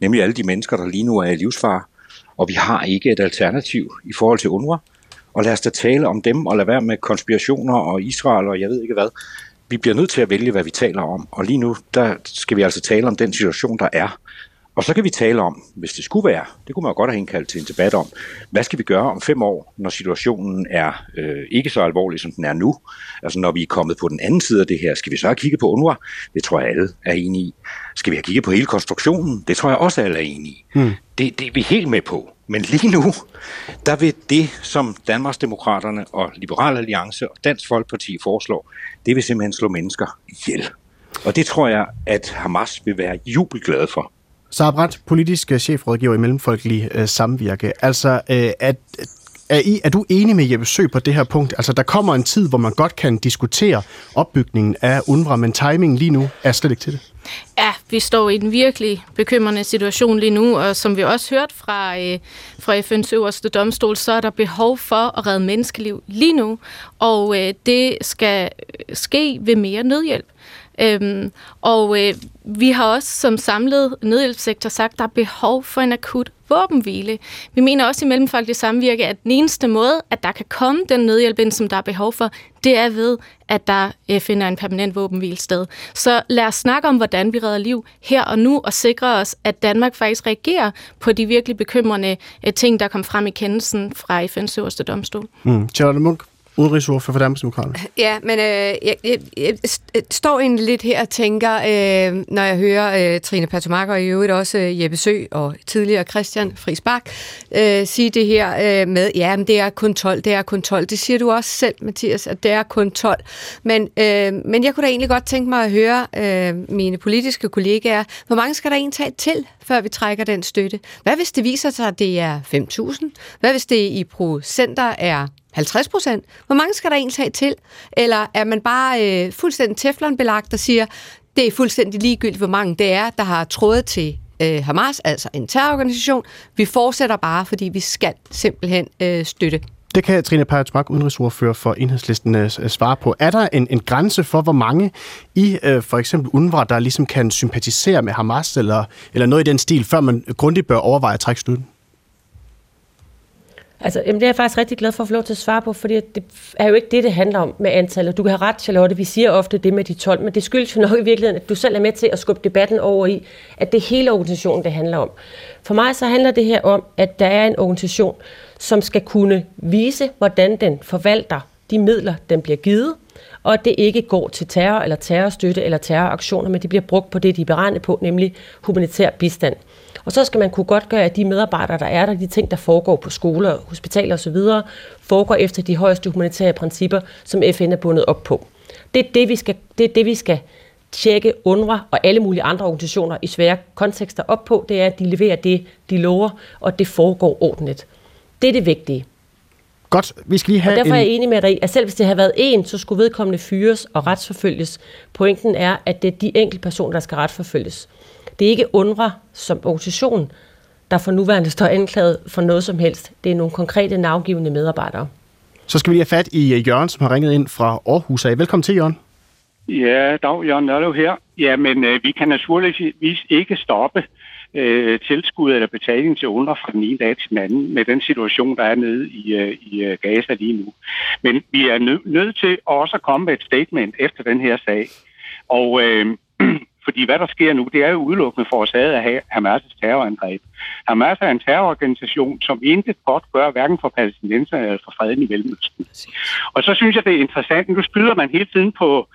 [SPEAKER 5] nemlig alle de mennesker, der lige nu er i livsfare, og vi har ikke et alternativ i forhold til UNRWA. Og lad os da tale om dem, og lade være med konspirationer og Israel og jeg ved ikke hvad. Vi bliver nødt til at vælge, hvad vi taler om. Og lige nu, der skal vi altså tale om den situation, der er. Og så kan vi tale om, hvis det skulle være, det kunne man jo godt have indkaldt til en debat om, hvad skal vi gøre om fem år, når situationen er øh, ikke så alvorlig, som den er nu? Altså når vi er kommet på den anden side af det her, skal vi så have kigget på UNRWA? Det tror jeg alle er enige i. Skal vi have kigget på hele konstruktionen? Det tror jeg også alle er enige i. Hmm. Det, det er vi helt med på. Men lige nu, der vil det, som Danmarksdemokraterne og Liberal Alliance og Dansk Folkeparti foreslår, det vil simpelthen slå mennesker ihjel. Og det tror jeg, at Hamas vil være jubelglade for.
[SPEAKER 3] Sara Brandt, politisk chefrådgiver i Mellemfolkelig øh, Samvirke. Altså, øh, at er, I, er du enig med Jeppe Sø på det her punkt? Altså, der kommer en tid, hvor man godt kan diskutere opbygningen af UNRWA, men timingen lige nu er slet ikke til det.
[SPEAKER 6] Ja, vi står i en virkelig bekymrende situation lige nu, og som vi også hørt fra, øh, fra FN's øverste domstol, så er der behov for at redde menneskeliv lige nu, og øh, det skal øh, ske ved mere nødhjælp. Øhm, og øh, vi har også som samlet nødhjælpssektor sagt, at der er behov for en akut våbenhvile. Vi mener også i Mellemfolkelig Samvirke, at den eneste måde, at der kan komme den nødhjælp ind, som der er behov for, det er ved, at der øh, finder en permanent våbenhvile sted. Så lad os snakke om, hvordan vi redder liv her og nu, og sikre os, at Danmark faktisk reagerer på de virkelig bekymrende øh, ting, der kom frem i kendelsen fra FN's øverste domstol.
[SPEAKER 3] Mm. Charlotte Munk, udenrigsordfører for Danmarksdemokraterne.
[SPEAKER 7] Ja, men øh, jeg, jeg, jeg øh, står egentlig lidt her og tænker, øh, når jeg hører øh, Trine Patomak og i øvrigt også øh, Jeppe Sø og tidligere Christian Friis Bak øh, sige det her øh, med, ja, men det er kun 12, det er kun 12. Det siger du også selv, Mathias, at det er kun 12. Men, øh, men jeg kunne da egentlig godt tænke mig at høre øh, mine politiske kollegaer, hvor mange skal der egentlig tage til, før vi trækker den støtte? Hvad hvis det viser sig, at det er 5.000? Hvad hvis det i procenter er 50 procent? Hvor mange skal der egentlig tage til? Eller er man bare øh, fuldstændig teflonbelagt og siger, det er fuldstændig ligegyldigt, hvor mange det er, der har trådet til øh, Hamas, altså en terrororganisation. Vi fortsætter bare, fordi vi skal simpelthen øh, støtte.
[SPEAKER 3] Det kan Trine Pajitsmak, udenrigsordfører for Enhedslisten, øh, svare på. Er der en, en grænse for, hvor mange i øh, for eksempel UNRWA, der ligesom kan sympatisere med Hamas eller, eller noget i den stil, før man grundigt bør overveje at trække støtten?
[SPEAKER 9] Altså, jamen, det er jeg faktisk rigtig glad for at få lov til at svare på, fordi det er jo ikke det, det handler om med antallet. Du kan have ret, Charlotte, vi siger ofte det med de 12, men det skyldes jo nok i virkeligheden, at du selv er med til at skubbe debatten over i, at det er hele organisationen, det handler om. For mig så handler det her om, at der er en organisation, som skal kunne vise, hvordan den forvalter de midler, den bliver givet, og at det ikke går til terror eller terrorstøtte eller terroraktioner, men det bliver brugt på det, de er beregnet på, nemlig humanitær bistand. Og så skal man kunne godt gøre, at de medarbejdere, der er der, de ting, der foregår på skoler, hospitaler osv., foregår efter de højeste humanitære principper, som FN er bundet op på. Det er det, vi skal, det er det, vi skal tjekke UNRWA og alle mulige andre organisationer i svære kontekster op på, det er, at de leverer det, de lover, og det foregår ordentligt. Det er det vigtige.
[SPEAKER 3] Godt, vi skal lige have
[SPEAKER 9] og derfor
[SPEAKER 3] en...
[SPEAKER 9] er jeg enig med dig at selv hvis det havde været en, så skulle vedkommende fyres og retsforfølges. Pointen er, at det er de enkelte personer, der skal retsforfølges. Det er ikke UNRWA som organisation, der for nuværende står anklaget for noget som helst. Det er nogle konkrete navgivende medarbejdere.
[SPEAKER 3] Så skal vi lige have fat i øh, Jørgen, som har ringet ind fra Aarhus af. Velkommen til, Jørgen.
[SPEAKER 11] Ja, dag, Jørgen Nørlev her. Ja, men øh, vi kan naturligvis ikke stoppe øh, tilskud eller betaling til under fra den ene dag til den anden med den situation, der er nede i, øh, i øh, Gaza lige nu. Men vi er nø- nødt til også at komme med et statement efter den her sag. Og øh, fordi hvad der sker nu, det er jo udelukkende forårsaget af Hamas' terrorangreb. Hamas er en terrororganisation, som intet godt gør, hverken for palæstinenser eller for freden i Mellemøsten. Og så synes jeg, det er interessant, nu skyder man hele tiden på,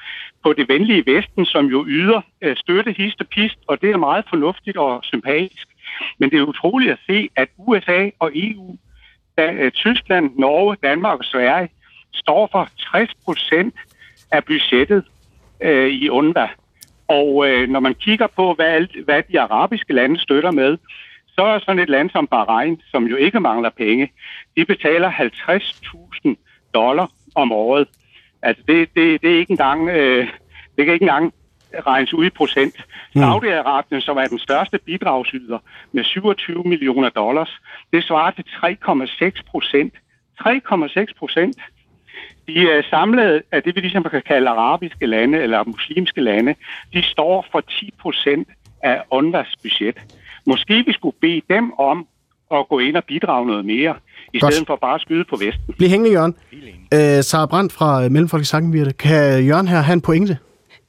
[SPEAKER 11] på det venlige Vesten, som jo yder øh, støtte, hist og pist, og det er meget fornuftigt og sympatisk. Men det er utroligt at se, at USA og EU, da, øh, Tyskland, Norge, Danmark og Sverige står for 60 procent af budgettet øh, i UNRWA. Og øh, når man kigger på, hvad, hvad de arabiske lande støtter med, så er sådan et land som Bahrain, som jo ikke mangler penge, de betaler 50.000 dollar om året. Altså det, det, det er ikke engang, øh, det kan ikke engang regnes ud i procent. Mm. Saudi-Arabien, som er den største bidragsyder med 27 millioner dollars, det svarer til 3,6 procent. 3,6 procent. De er samlet af det, vi ligesom kan kalde arabiske lande eller muslimske lande. De står for 10 procent af UNRWA's budget. Måske vi skulle bede dem om at gå ind og bidrage noget mere, i Godt. stedet for bare at skyde på Vesten.
[SPEAKER 3] Bliv hængende, Jørgen. Øh, Sara Brandt fra Mellemfolkets Sangenvirte. Kan Jørgen her have en pointe?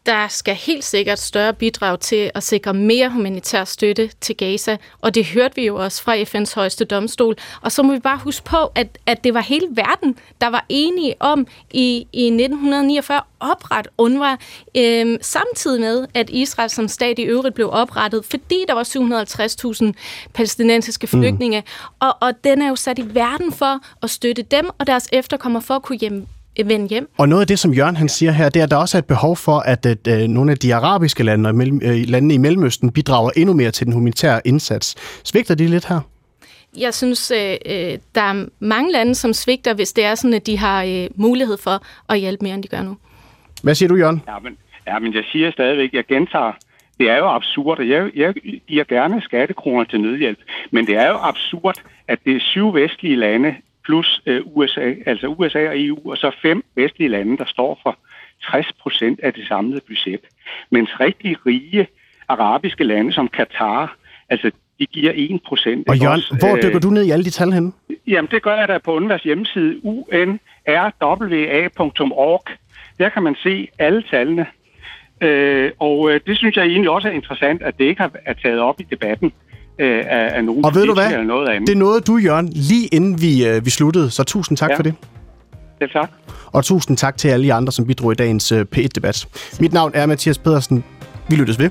[SPEAKER 6] Der skal helt sikkert større bidrag til at sikre mere humanitær støtte til Gaza, og det hørte vi jo også fra FN's højeste domstol. Og så må vi bare huske på, at, at det var hele verden, der var enige om i, i 1949 opret UNRWA, øh, samtidig med, at Israel som stat i øvrigt blev oprettet, fordi der var 750.000 palæstinensiske flygtninge. Mm. Og, og den er jo sat i verden for at støtte dem og deres efterkommere for at kunne hjem, vende hjem.
[SPEAKER 3] Og noget af det, som Jørgen han siger her, det er, at der også er et behov for, at, at, at nogle af de arabiske lande og øh, landene i Mellemøsten bidrager endnu mere til den humanitære indsats. Svigter de lidt her?
[SPEAKER 6] Jeg synes, øh, øh, der er mange lande, som svigter, hvis det er sådan, at de har øh, mulighed for at hjælpe mere, end de gør nu.
[SPEAKER 3] Hvad siger du, Jørgen?
[SPEAKER 11] Ja, men, ja, men jeg siger stadigvæk, jeg gentager, det er jo absurd, jeg, jeg giver gerne skattekroner til nødhjælp, men det er jo absurd, at det er syv vestlige lande, plus øh, USA, altså USA og EU, og så fem vestlige lande, der står for 60 procent af det samlede budget. Mens rigtig rige arabiske lande som Katar, altså de giver 1 procent.
[SPEAKER 3] Og Jørgen, også, hvor dykker øh, du ned i alle de tal henne?
[SPEAKER 11] Jamen, det gør jeg da på UNRWA's hjemmeside, unrwa.org. Der kan man se alle tallene. Øh, og øh, det synes jeg egentlig også er interessant, at det ikke har er taget op i debatten øh, af, af nogen
[SPEAKER 3] Og ved du hvad?
[SPEAKER 11] eller noget andet.
[SPEAKER 3] Det nåede du, Jørgen, lige inden vi, øh, vi sluttede, så tusind tak
[SPEAKER 11] Ja.
[SPEAKER 3] for det.
[SPEAKER 11] Selv tak.
[SPEAKER 3] Og tusind tak til alle de andre, som bidrog i dagens øh, P1-debat. Mit navn er Mathias Pedersen. Vi lyttes ved.